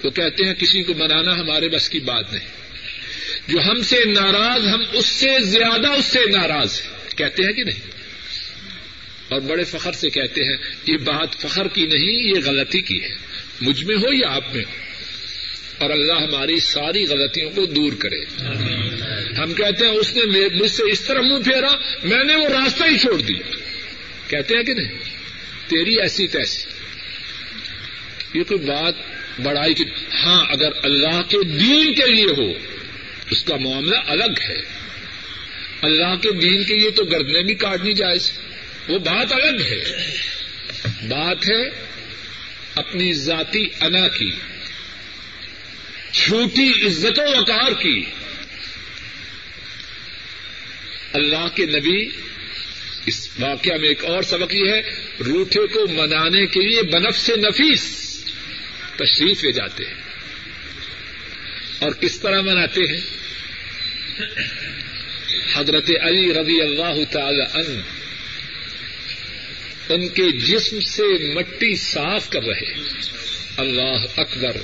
وہ کہتے ہیں کسی کو منانا ہمارے بس کی بات نہیں۔ جو ہم سے ناراض، ہم اس سے زیادہ اس سے ناراض ہیں۔ کہتے ہیں کہ نہیں؟ اور بڑے فخر سے کہتے ہیں، یہ بات فخر کی نہیں، یہ غلطی کی ہے۔ مجھ میں ہو یا آپ میں ہو؟ اور اللہ ہماری ساری غلطیوں کو دور کرے۔ ہم کہتے ہیں، اس نے مجھ سے اس طرح منہ پھیرا، میں نے وہ راستہ ہی چھوڑ دیا۔ کہتے ہیں کہ نہیں؟ تیری ایسی تیسی۔ یہ کوئی بات بڑائی کی ہاں اگر اللہ کے دین کے لیے ہو، اس کا معاملہ الگ ہے۔ اللہ کے دین کے لیے تو گردنے بھی کاٹنی جائز۔ وہ بات الگ ہے۔ بات ہے اپنی ذاتی انا کی چھوٹی عزت و وقار کی۔ اللہ کے نبی، اس واقعہ میں ایک اور سبق یہ ہے روٹے کو منانے کے لیے بنف سے نفیس۔ تشریف لے جاتے ہیں۔ اور کس طرح مناتے ہیں؟ حضرت علی رضی اللہ تعالی عنہ ان کے جسم سے مٹی صاف کر رہے اللہ اکبر۔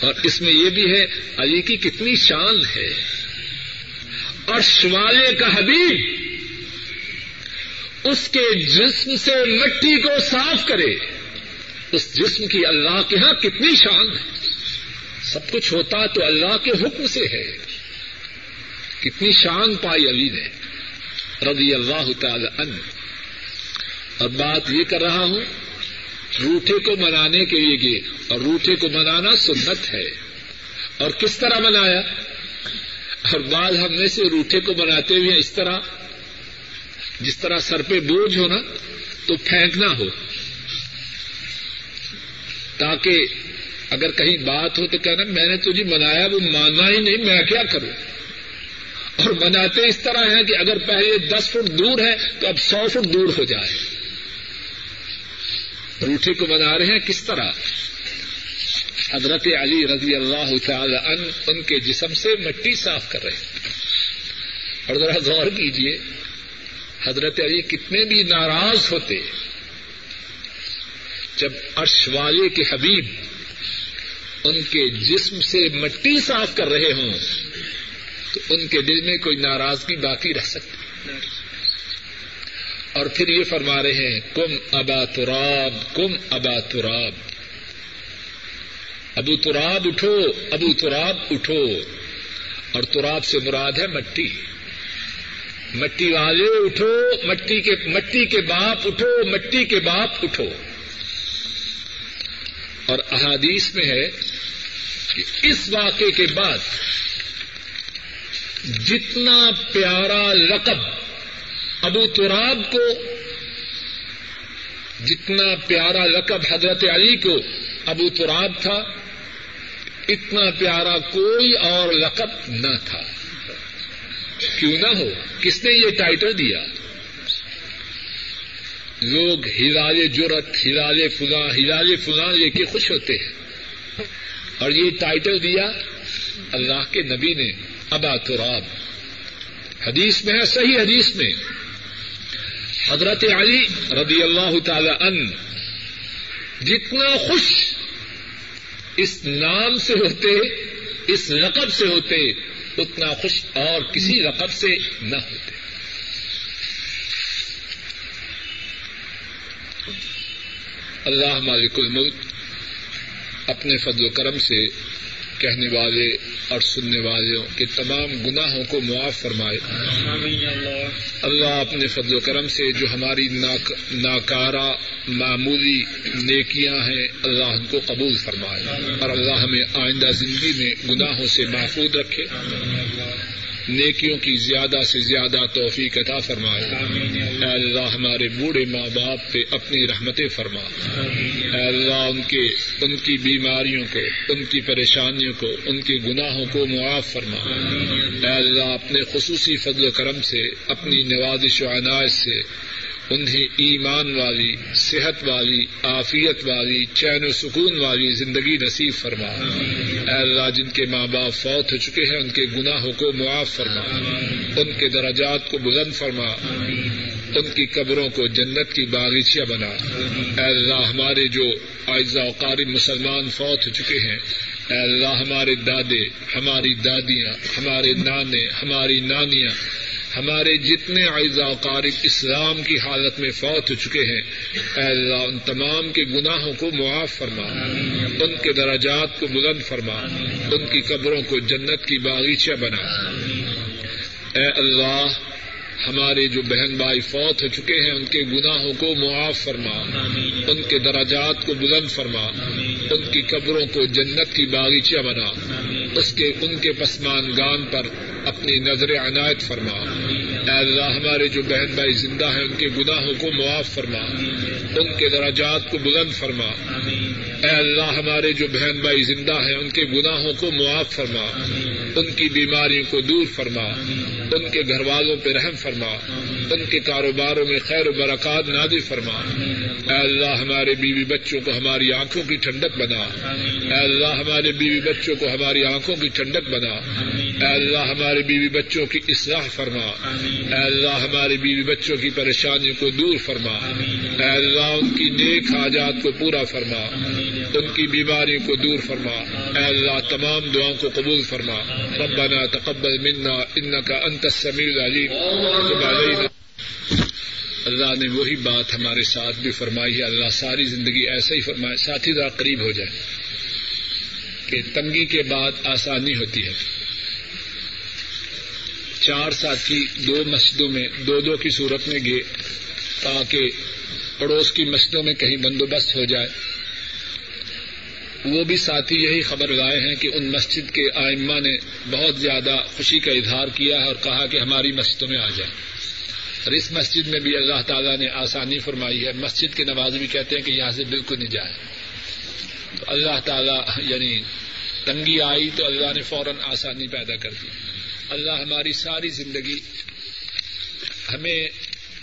اور اس میں یہ بھی ہے، علی کی کتنی شان ہے۔ اور شمالے کا حبیب اس کے جسم سے مٹی کو صاف کرے۔ اس جسم کی اللہ کے ہاں کتنی شان ہے۔ سب کچھ ہوتا تو اللہ کے حکم سے ہے۔ کتنی شان پائی علی نے۔ رضی اللہ تعالی عنہ۔ اور بات یہ کر رہا ہوں، روٹے کو منانے کے لیے گئے۔ اور روٹے کو منانا سنت ہے۔ اور کس طرح منایا؟ اور بعض ہم میں سے روٹے کو مناتے ہوئے اس طرح، جس طرح سر پہ بوجھ ہو نا تو پھینکنا ہو۔ تاکہ اگر کہیں بات ہو تو کہنا میں نے تجھے منایا، وہ ماننا ہی نہیں، میں کیا کروں؟ اور مناتے اس طرح ہیں کہ اگر پہلے دس فٹ دور ہے تو اب سو فٹ دور ہو جائے۔ روٹے کو منا رہے ہیں کس طرح؟ حضرت علی رضی اللہ تعالی عنہ ان کے جسم سے مٹی صاف کر رہے ہیں۔ اور ذرا غور کیجیے حضرت علی کتنے بھی ناراض ہوتے جب عرش والے کے حبیب ان کے جسم سے مٹی صاف کر رہے ہوں، تو ان کے دل میں کوئی ناراضگی باقی رہ سکتی۔ اور پھر یہ فرما رہے ہیں، کم ابا تراب، کم ابا تراب۔ ابو تراب اٹھو، ابو تراب اٹھو۔ اور تراب سے مراد ہے مٹی۔ مٹی والے اٹھو، مٹی کے مٹی کے باپ اٹھو، مٹی کے باپ اٹھو۔ اور احادیث میں ہے کہ اس واقعے کے بعد جتنا پیارا لقب ابو تراب کو، جتنا پیارا لقب حضرت علی کو ابو تراب تھا، اتنا پیارا کوئی اور لقب نہ تھا۔ کیوں نہ ہو؟ کس نے یہ ٹائٹل دیا؟ لوگ ہلال جرت ہلال فلاں ہلال فلاں لے کے خوش ہوتے ہیں۔ اور یہ ٹائٹل دیا اللہ کے نبی نے، ابا تراب۔ حدیث میں ہے، صحیح حدیث میں۔ حضرت علی رضی اللہ تعالی ان جتنا خوش اس نام سے ہوتے، اس رقب سے ہوتے، اتنا خوش اور کسی رقب سے نہ ہوتے۔ اللہ مالک الملک اپنے فضل و کرم سے کہنے والے اور سننے والوں کے تمام گناہوں کو معاف فرمائے۔ اللہ۔ اپنے فضل و کرم سے جو ہماری ناکارہ معمولی نیکیاں ہیں اللہ ان کو قبول فرمائے۔ اور اللہ ہمیں آئندہ زندگی میں گناہوں سے محفوظ رکھے۔ نیکیوں کی زیادہ سے زیادہ توفیق عطا فرمائے۔ اے اللہ ہمارے بوڑھے ماں باپ پہ اپنی رحمتیں فرما۔ اے اللہ ان کے ان کی بیماریوں کو ان کی پریشانیوں کو ان کے گناہوں کو معاف فرما۔ اے اللہ اپنے خصوصی فضل و کرم سے اپنی نوازش و عنایت سے انہیں ایمان والی، صحت والی، عافیت والی، چین و سکون والی زندگی نصیب فرما۔ اے اللہ، جن کے ماں باپ فوت ہو چکے ہیں، ان کے گناہوں کو معاف فرما۔ ان کے درجات کو بلند فرما۔ ان کی قبروں کو جنت کی باغیچیاں بنا۔ اے اللہ، ہمارے جو اعزا قارب مسلمان فوت ہو چکے ہیں، اے اللہ، ہمارے دادے، ہماری دادیاں، ہمارے نانے، ہماری نانیاں ہمارے جتنے اعزا قارب اسلام کی حالت میں فوت ہو چکے ہیں، اے اللہ، ان تمام کے گناہوں کو معاف فرما، ان کے دراجات کو بلند فرما، ان کی قبروں کو جنت کی باغیچہ بنا۔ اے اللہ، ہمارے جو بہن بھائی فوت ہو چکے ہیں، ان کے گناہوں کو معاف فرما، ان کے دراجات کو بلند فرما، ان کی قبروں کو جنت کی باغیچہ بنا۔ اس کے ان کے پسمان گان پر اپنی نظر عنایت فرما۔ اے اللہ، ہمارے جو بہن بھائی زندہ ہیں، ان کے گناہوں کو معاف فرما۔ ان کے دراجات کو بلند فرما۔ اے اللہ، ہمارے جو بہن بھائی زندہ ہیں، ان کے گناہوں کو معاف فرما۔ ان کی بیماریوں کو دور فرما۔ ان کے گھر والوں پہ رحم فرما۔ ان کے کاروباروں میں خیر و برکات نادی فرما۔ اے اللہ، ہمارے بیوی بچوں کو ہماری آنکھوں کی ٹھنڈک بنا۔ اے اللہ، ہمارے بیوی بچوں کو ہماری آنکھوں کی ٹھنڈک بنا۔ اے اللہ، ہمارے بیوی بچوں کی اصلاح فرما۔ اے اللہ، ہمارے بیوی بچوں کی پریشانیوں کو دور فرما۔ اے اللہ، ان کی نیک حاجات کو پورا فرما۔ ان کی بیماریوں کو دور فرما۔ اے اللہ، تمام دعاؤں کو قبول فرما۔ ربنا تقبل منا انك انت السميع العليم علينا اللہ نے وہی بات ہمارے ساتھ بھی فرمائی ہے، اللہ ساری زندگی ایسے ہی فرمائے، ساتھی ذرا قریب ہو جائے کہ تنگی کے بعد آسانی ہوتی ہے۔ چار ساتھی دو مسجدوں میں، دو دو کی صورت میں گئے تاکہ پڑوس کی مسجدوں میں کہیں بندوبست ہو جائے۔ وہ بھی ساتھی یہی خبر لائے ہیں کہ ان مسجد کے آئمہ نے بہت زیادہ خوشی کا اظہار کیا ہے اور کہا کہ ہماری مسجدوں میں آ جائیں۔ اور اس مسجد میں بھی اللہ تعالیٰ نے آسانی فرمائی ہے۔ مسجد کے نواز بھی کہتے ہیں کہ یہاں سے بالکل نہیں جائے۔ تو اللہ تعالیٰ یعنی تنگی آئی تو اللہ نے فوراً آسانی پیدا کر دی۔ اللہ ہماری ساری زندگی ہمیں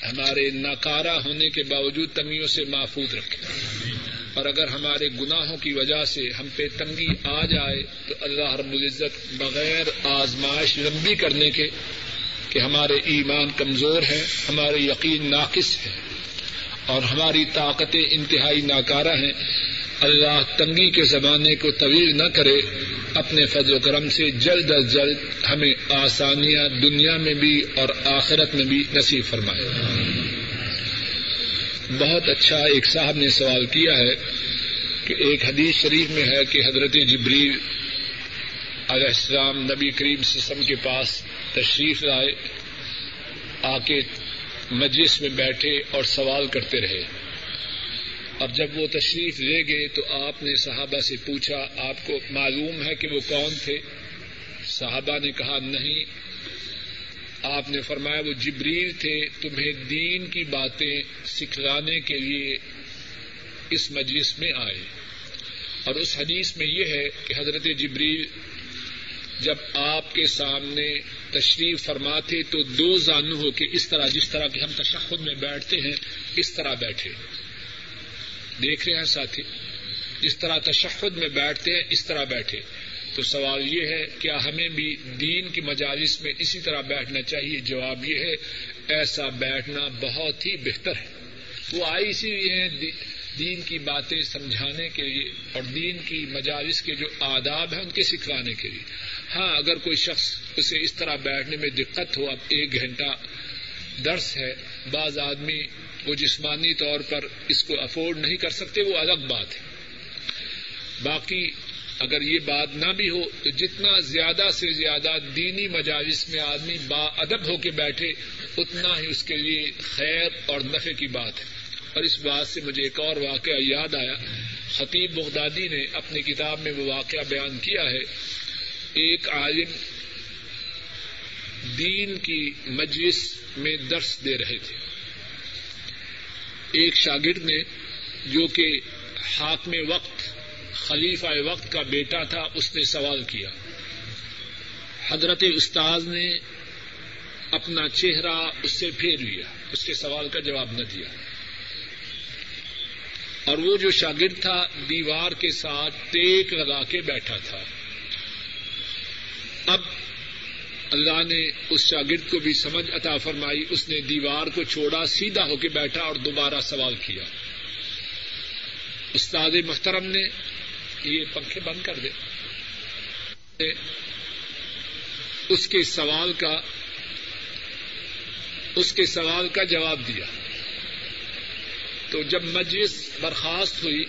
ہمارے ناکارہ ہونے کے باوجود تنگیوں سے محفوظ رکھے۔ اور اگر ہمارے گناہوں کی وجہ سے ہم پہ تنگی آ جائے تو اللہ رب العزت بغیر آزمائش لمبی کرنے کے کہ ہمارے ایمان کمزور ہیں، ہمارے یقین ناقص ہے اور ہماری طاقتیں انتہائی ناکارہ ہیں۔ اللہ تنگی کے زمانے کو طویل نہ کرے، اپنے فضل و کرم سے جلد از جلد ہمیں آسانیاں دنیا میں بھی اور آخرت میں بھی نصیب فرمائے۔ بہت اچھا ایک صاحب نے سوال کیا ہے کہ ایک حدیث شریف میں ہے کہ حضرت جبریل علیہ السلام نبی کریم سسم کے پاس تشریف لائے آ کے مجلس میں بیٹھے اور سوال کرتے رہے۔ اور جب وہ تشریف لے گئے تو آپ نے صحابہ سے پوچھا، آپ کو معلوم ہے کہ وہ کون تھے؟ صحابہ نے کہا، نہیں۔ آپ نے فرمایا، وہ جبریل تھے۔ تمہیں دین کی باتیں سکھلانے کے لیے اس مجلس میں آئے۔ اور اس حدیث میں یہ ہے کہ حضرت جبریل جب آپ کے سامنے تشریف فرماتے تو دو زانو ہو کے اس طرح جس طرح کہ ہم تشخد میں بیٹھتے ہیں، اس طرح بیٹھے۔ دیکھ رہے ہیں ساتھی، جس طرح تشخد میں بیٹھتے ہیں، اس طرح بیٹھے۔ تو سوال یہ ہے، کیا ہمیں بھی دین کی مجالس میں اسی طرح بیٹھنا چاہیے؟ جواب یہ ہے، ایسا بیٹھنا بہت ہی بہتر ہے۔ وہ آئی اسی لیے دین کی باتیں سمجھانے کے لیے اور دین کی مجالس کے جو آداب ہیں ان کے سکھلانے کے لیے۔ ہاں اگر کوئی شخص اسے اس طرح بیٹھنے میں دقت ہو، اب ایک گھنٹہ درس ہے، بعض آدمی وہ جسمانی طور پر اس کو افورڈ نہیں کر سکتے، وہ الگ بات ہے۔ باقی اگر یہ بات نہ بھی ہو، تو جتنا زیادہ سے زیادہ دینی مجالس میں آدمی با ادب ہو کے بیٹھے، اتنا ہی اس کے لیے خیر اور نفع کی بات ہے۔ اور اس بات سے مجھے ایک اور واقعہ یاد آیا۔ خطیب بغدادی نے اپنی کتاب میں وہ واقعہ بیان کیا ہے۔ ایک عالم دین کی مجلس میں درس دے رہے تھے۔ ایک شاگرد نے جو کہ حاکم وقت، خلیفہ وقت کا بیٹا تھا، اس نے سوال کیا۔ حضرت استاذ نے اپنا چہرہ اس سے پھیر لیا۔ اس کے سوال کا جواب نہ دیا۔ اور وہ جو شاگرد تھا، دیوار کے ساتھ ٹیک لگا کے بیٹھا تھا۔ اب اللہ نے اس شاگرد کو بھی سمجھ عطا فرمائی۔ اس نے دیوار کو چھوڑا، سیدھا ہو کے بیٹھا اور دوبارہ سوال کیا۔ استاد محترم نے یہ پنکھے بند کر دے۔ اس کے سوال کا، اس کے سوال کا جواب دیا۔ تو جب مجلس برخاست ہوئی،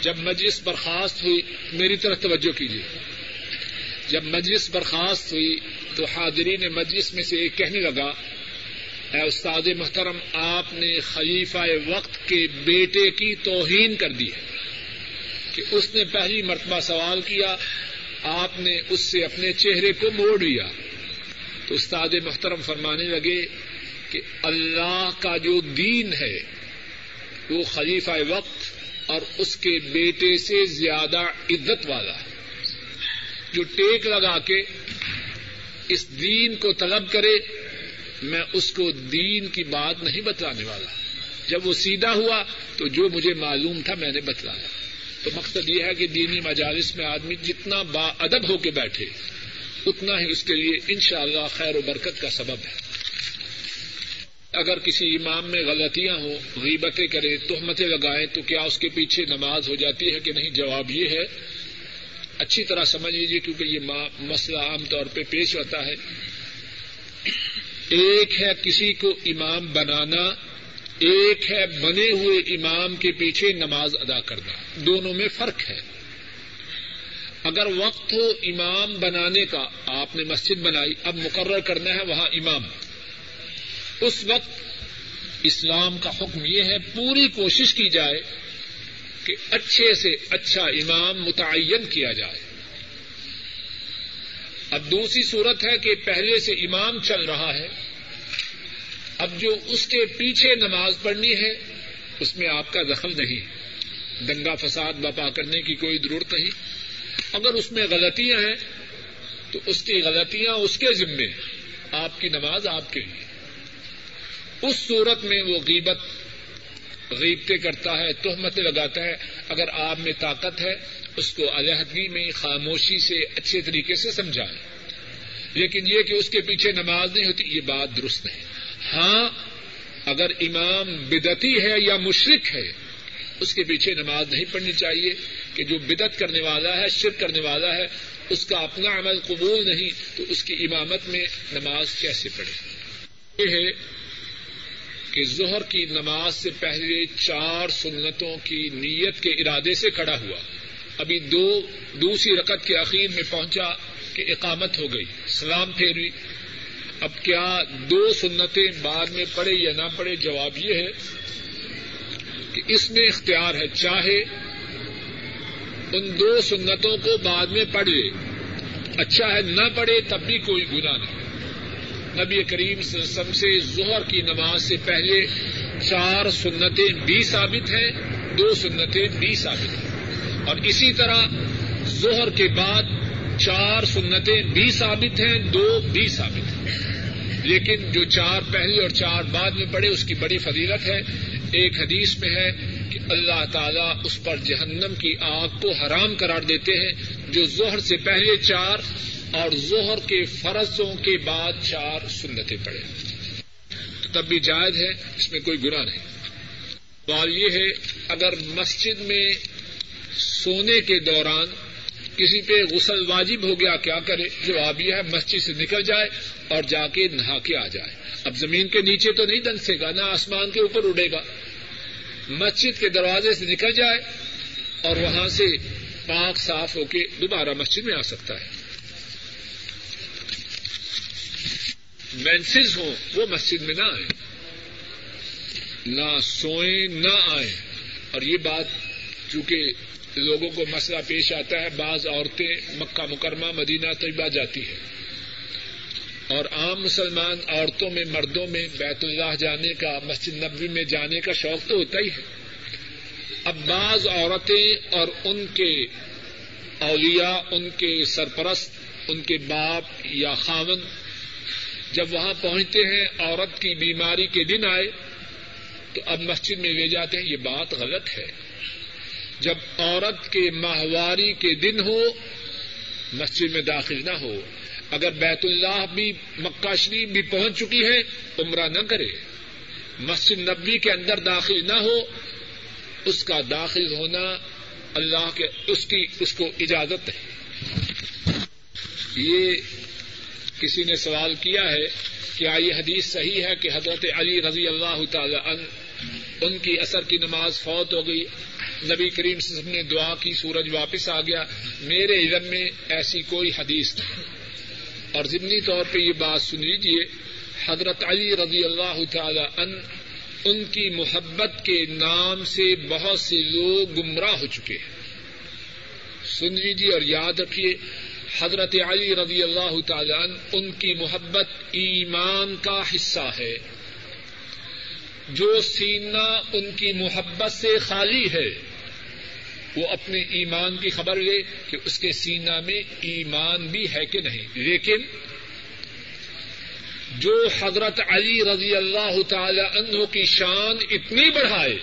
جب مجلس برخاست ہوئی، میری طرف توجہ کیجیے۔ جب مجلس برخاست ہوئی تو حاضرین مجلس میں سے ایک کہنے لگا، اے استاد محترم، آپ نے خلیفہ وقت کے بیٹے کی توہین کر دی ہے کہ اس نے پہلی مرتبہ سوال کیا، آپ نے اس سے اپنے چہرے کو موڑ لیا۔ تو استاد محترم فرمانے لگے کہ اللہ کا جو دین ہے، وہ خلیفہ وقت اور اس کے بیٹے سے زیادہ عزت والا ہے۔ جو ٹیک لگا کے اس دین کو طلب کرے، میں اس کو دین کی بات نہیں بتلانے والا۔ جب وہ سیدھا ہوا تو جو مجھے معلوم تھا میں نے بتلایا۔ تو مقصد یہ ہے کہ دینی مجالس میں آدمی جتنا با ادب ہو کے بیٹھے، اتنا ہی اس کے لیے ان شاء اللہ خیر و برکت کا سبب ہے۔ اگر کسی امام میں غلطیاں ہوں، غیبتیں کرے تہمتیں لگائیں، تو کیا اس کے پیچھے نماز ہو جاتی ہے کہ نہیں؟ جواب یہ ہے، اچھی طرح سمجھ لیجیے کیونکہ یہ مسئلہ عام طور پہ پیش ہوتا ہے۔ ایک ہے کسی کو امام بنانا، ایک ہے بنے ہوئے امام کے پیچھے نماز ادا کرنا۔ دونوں میں فرق ہے۔ اگر وقت ہو امام بنانے کا، آپ نے مسجد بنائی، اب مقرر کرنا ہے وہاں امام۔ اس وقت اسلام کا حکم یہ ہے، پوری کوشش کی جائے کہ اچھے سے اچھا امام متعین کیا جائے۔ اب دوسری صورت ہے کہ پہلے سے امام چل رہا ہے۔ اب جو اس کے پیچھے نماز پڑھنی ہے، اس میں آپ کا دخل نہیں۔ دنگا فساد بپا کرنے کی کوئی ضرورت نہیں۔ اگر اس میں غلطیاں ہیں، تو اس کی غلطیاں اس کے ذمے آپ کی نماز آپ کے لیے۔ اس صورت میں وہ غیبت غیبتے کرتا ہے، تہمتیں لگاتا ہے، اگر آپ میں طاقت ہے، اس کو علیحدگی میں، خاموشی سے اچھے طریقے سے سمجھائیں۔ لیکن یہ کہ اس کے پیچھے نماز نہیں ہوتی، یہ بات درست نہیں ہاں اگر امام بدتی ہے یا مشرق ہے، اس کے پیچھے نماز نہیں پڑھنی چاہیے کہ جو بدت کرنے والا ہے، شرک کرنے والا ہے، اس کا اپنا عمل قبول نہیں، تو اس کی امامت میں نماز کیسے پڑھے؟ یہ ہے کہ ظہر کی نماز سے پہلے چار سنتوں کی نیت کے ارادے سے کھڑا ہوا۔ ابھی دو، دوسری رقط کے اخیر میں پہنچا کہ اقامت ہو گئی، سلام پھیروی۔ اب کیا دو سنتیں بعد میں پڑے یا نہ پڑے جواب یہ ہے کہ اس میں اختیار ہے، چاہے ان دو سنتوں کو بعد میں پڑھ لے۔ اچھا ہے نہ پڑھے تب بھی کوئی گنا نہیں۔ نبی کریم وسلم سے ظہر کی نماز سے پہلے چار سنتیں بھی ثابت ہیں، دو سنتیں بھی ثابت ہیں۔ اور اسی طرح ظہر کے بعد چار سنتیں بھی ثابت ہیں، دو بھی ثابت ہیں۔ لیکن جو چار پہلے اور چار بعد میں پڑے اس کی بڑی فضیلت ہے۔ ایک حدیث میں ہے کہ اللہ تعالیٰ اس پر جہنم کی آگ کو حرام قرار دیتے ہیں، جو ظہر سے پہلے چار اور ظہر کے فرضوں کے بعد چار سنتیں پڑے تب بھی جائز ہے، اس میں کوئی گنا نہیں۔ سوال یہ ہے، اگر مسجد میں سونے کے دوران کسی پہ غسل واجب ہو گیا، کیا کرے؟ جواب یہ ہے، مسجد سے نکل جائے اور جا کے نہا کے آ جائے۔ اب زمین کے نیچے تو نہیں دنسے گا، نہ آسمان کے اوپر اڑے گا۔ مسجد کے دروازے سے نکل جائے اور وہاں سے پاک صاف ہو کے دوبارہ مسجد میں آ سکتا ہے۔ مینسز ہوں وہ مسجد میں نہ آئے نہ سوئیں نہ آئیں اور یہ بات چونکہ لوگوں کو مسئلہ پیش آتا ہے بعض عورتیں مکہ مکرمہ مدینہ طیبہ جاتی ہیں اور عام مسلمان عورتوں میں مردوں میں بیت اللہ جانے کا مسجد نبوی میں جانے کا شوق تو ہوتا ہی ہے اب بعض عورتیں اور ان کے اولیاء ان کے سرپرست ان کے باپ یا خاون جب وہاں پہنچتے ہیں، عورت کی بیماری کے دن آئے، تو اب مسجد میں لے جاتے ہیں، یہ بات غلط ہے۔ جب عورت کے ماہواری کے دن ہو، مسجد میں داخل نہ ہو، اگر بیت اللہ بھی، مکہ شریف بھی پہنچ چکی ہے، عمرہ نہ کرے۔ مسجد نبی کے اندر داخل نہ ہو، اس کا داخل ہونا اللہ کے، اس کی، اس کو اجازت ہے۔ یہ کسی نے سوال کیا ہے کہ آئی حدیث صحیح ہے کہ حضرت علی رضی اللہ تعالی عنہ، ان کی اثر کی نماز فوت ہو گئی۔ نبی کریم سے نے دعا کی، سورج واپس آ گیا۔ میرے علم میں ایسی کوئی حدیث نہیں۔ اور ضمنی طور پہ یہ بات سن لیجیے حضرت علی رضی اللہ تعالی عنہ، ان کی محبت کے نام سے بہت سے لوگ گمراہ ہو چکے ہیں۔ سن لیجیے اور یاد رکھیے حضرت علی رضی اللہ تعالی ان کی محبت ایمان کا حصہ ہے۔ جو سینہ ان کی محبت سے خالی ہے، وہ اپنے ایمان کی خبر لے کہ اس کے سینہ میں ایمان بھی ہے کہ نہیں۔ لیکن جو حضرت علی رضی اللہ تعالی عنہ کی شان اتنی بڑھائے،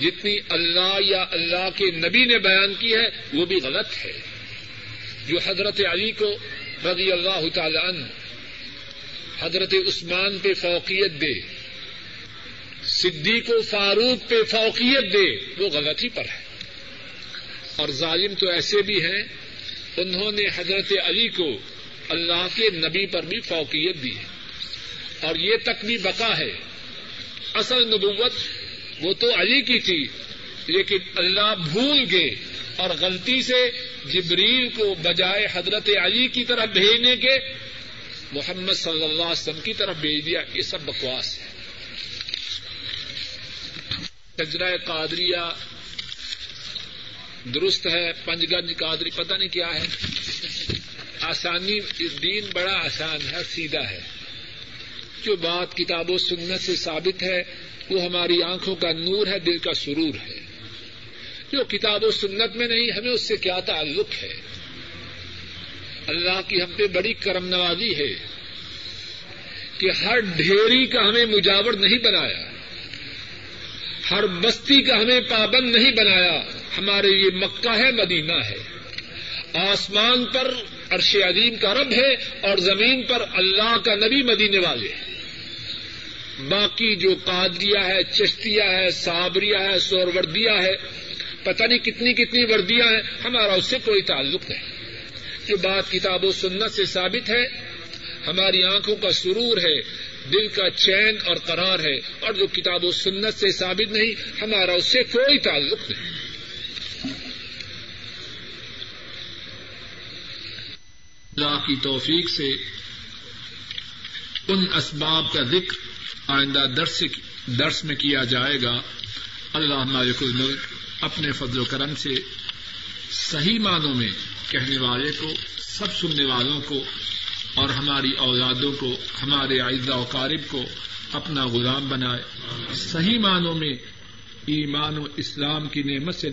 جتنی اللہ یا اللہ کے نبی نے بیان کی ہے، وہ بھی غلط ہے۔ جو حضرت علی کو رضی اللہ تعالی عنہ، حضرت عثمان پہ فوقیت دے، صدیق و فاروق پہ فوقیت دے، وہ غلطی پر ہے۔ اور ظالم تو ایسے بھی ہیں، انہوں نے حضرت علی کو اللہ کے نبی پر بھی فوقیت دی ہے۔ اور یہ تک بھی بقا ہے۔ اصل نبوت وہ تو علی کی تھی، لیکن اللہ بھول گئے اور غلطی سے جبریل کو بجائے حضرت علی کی طرف بھیجنے کے محمد صلی اللہ علیہ وسلم کی طرف بھیج دیا، یہ سب بکواس ہے۔ کجرا قادریہ درست ہے پنج گنج قادری پتہ نہیں کیا ہے۔ آسانی، دین بڑا آسان ہے، سیدھا ہے۔ جو بات کتاب و سنت سے ثابت ہے، وہ ہماری آنکھوں کا نور ہے، دل کا سرور ہے۔ جو کتاب و سنت میں نہیں؟ ہمیں اس سے کیا تعلق ہے؟ اللہ کی ہم پہ بڑی کرم نوازی ہے کہ ہر ڈھیری کا ہمیں مجاور نہیں بنایا، ہر بستی کا ہمیں پابند نہیں بنایا۔ ہمارے یہ مکہ ہے، مدینہ ہے۔ آسمان پر عرش عظیم کا رب ہے اور زمین پر اللہ کا نبی مدینے والے ہیں۔ باقی جو قادریہ ہے، چشتیہ ہے، صابریہ ہے سوروردیا ہے پتہ نہیں کتنی کتنی وردیاں ہیں، ہمارا اس سے کوئی تعلق نہیں۔ جو بات کتاب و سنت سے ثابت ہے۔ ہماری آنکھوں کا سرور ہے، دل کا چین اور قرار ہے۔ اور جو کتاب و سنت سے ثابت نہیں، ہمارا اس سے کوئی تعلق نہیں۔ اللہ کی توفیق سے ان اسباب کا ذکر آئندہ درس درس میں کیا جائے گا۔ اللہ مالک الملک اپنے فضل و کرم سے صحیح معنوں میں کہنے والے کو، سب سننے والوں کو اور ہماری اولادوں کو، ہمارے و قارب کو اپنا غلام بنائے۔ صحیح معنوں میں ایمان و اسلام کی نعمت سے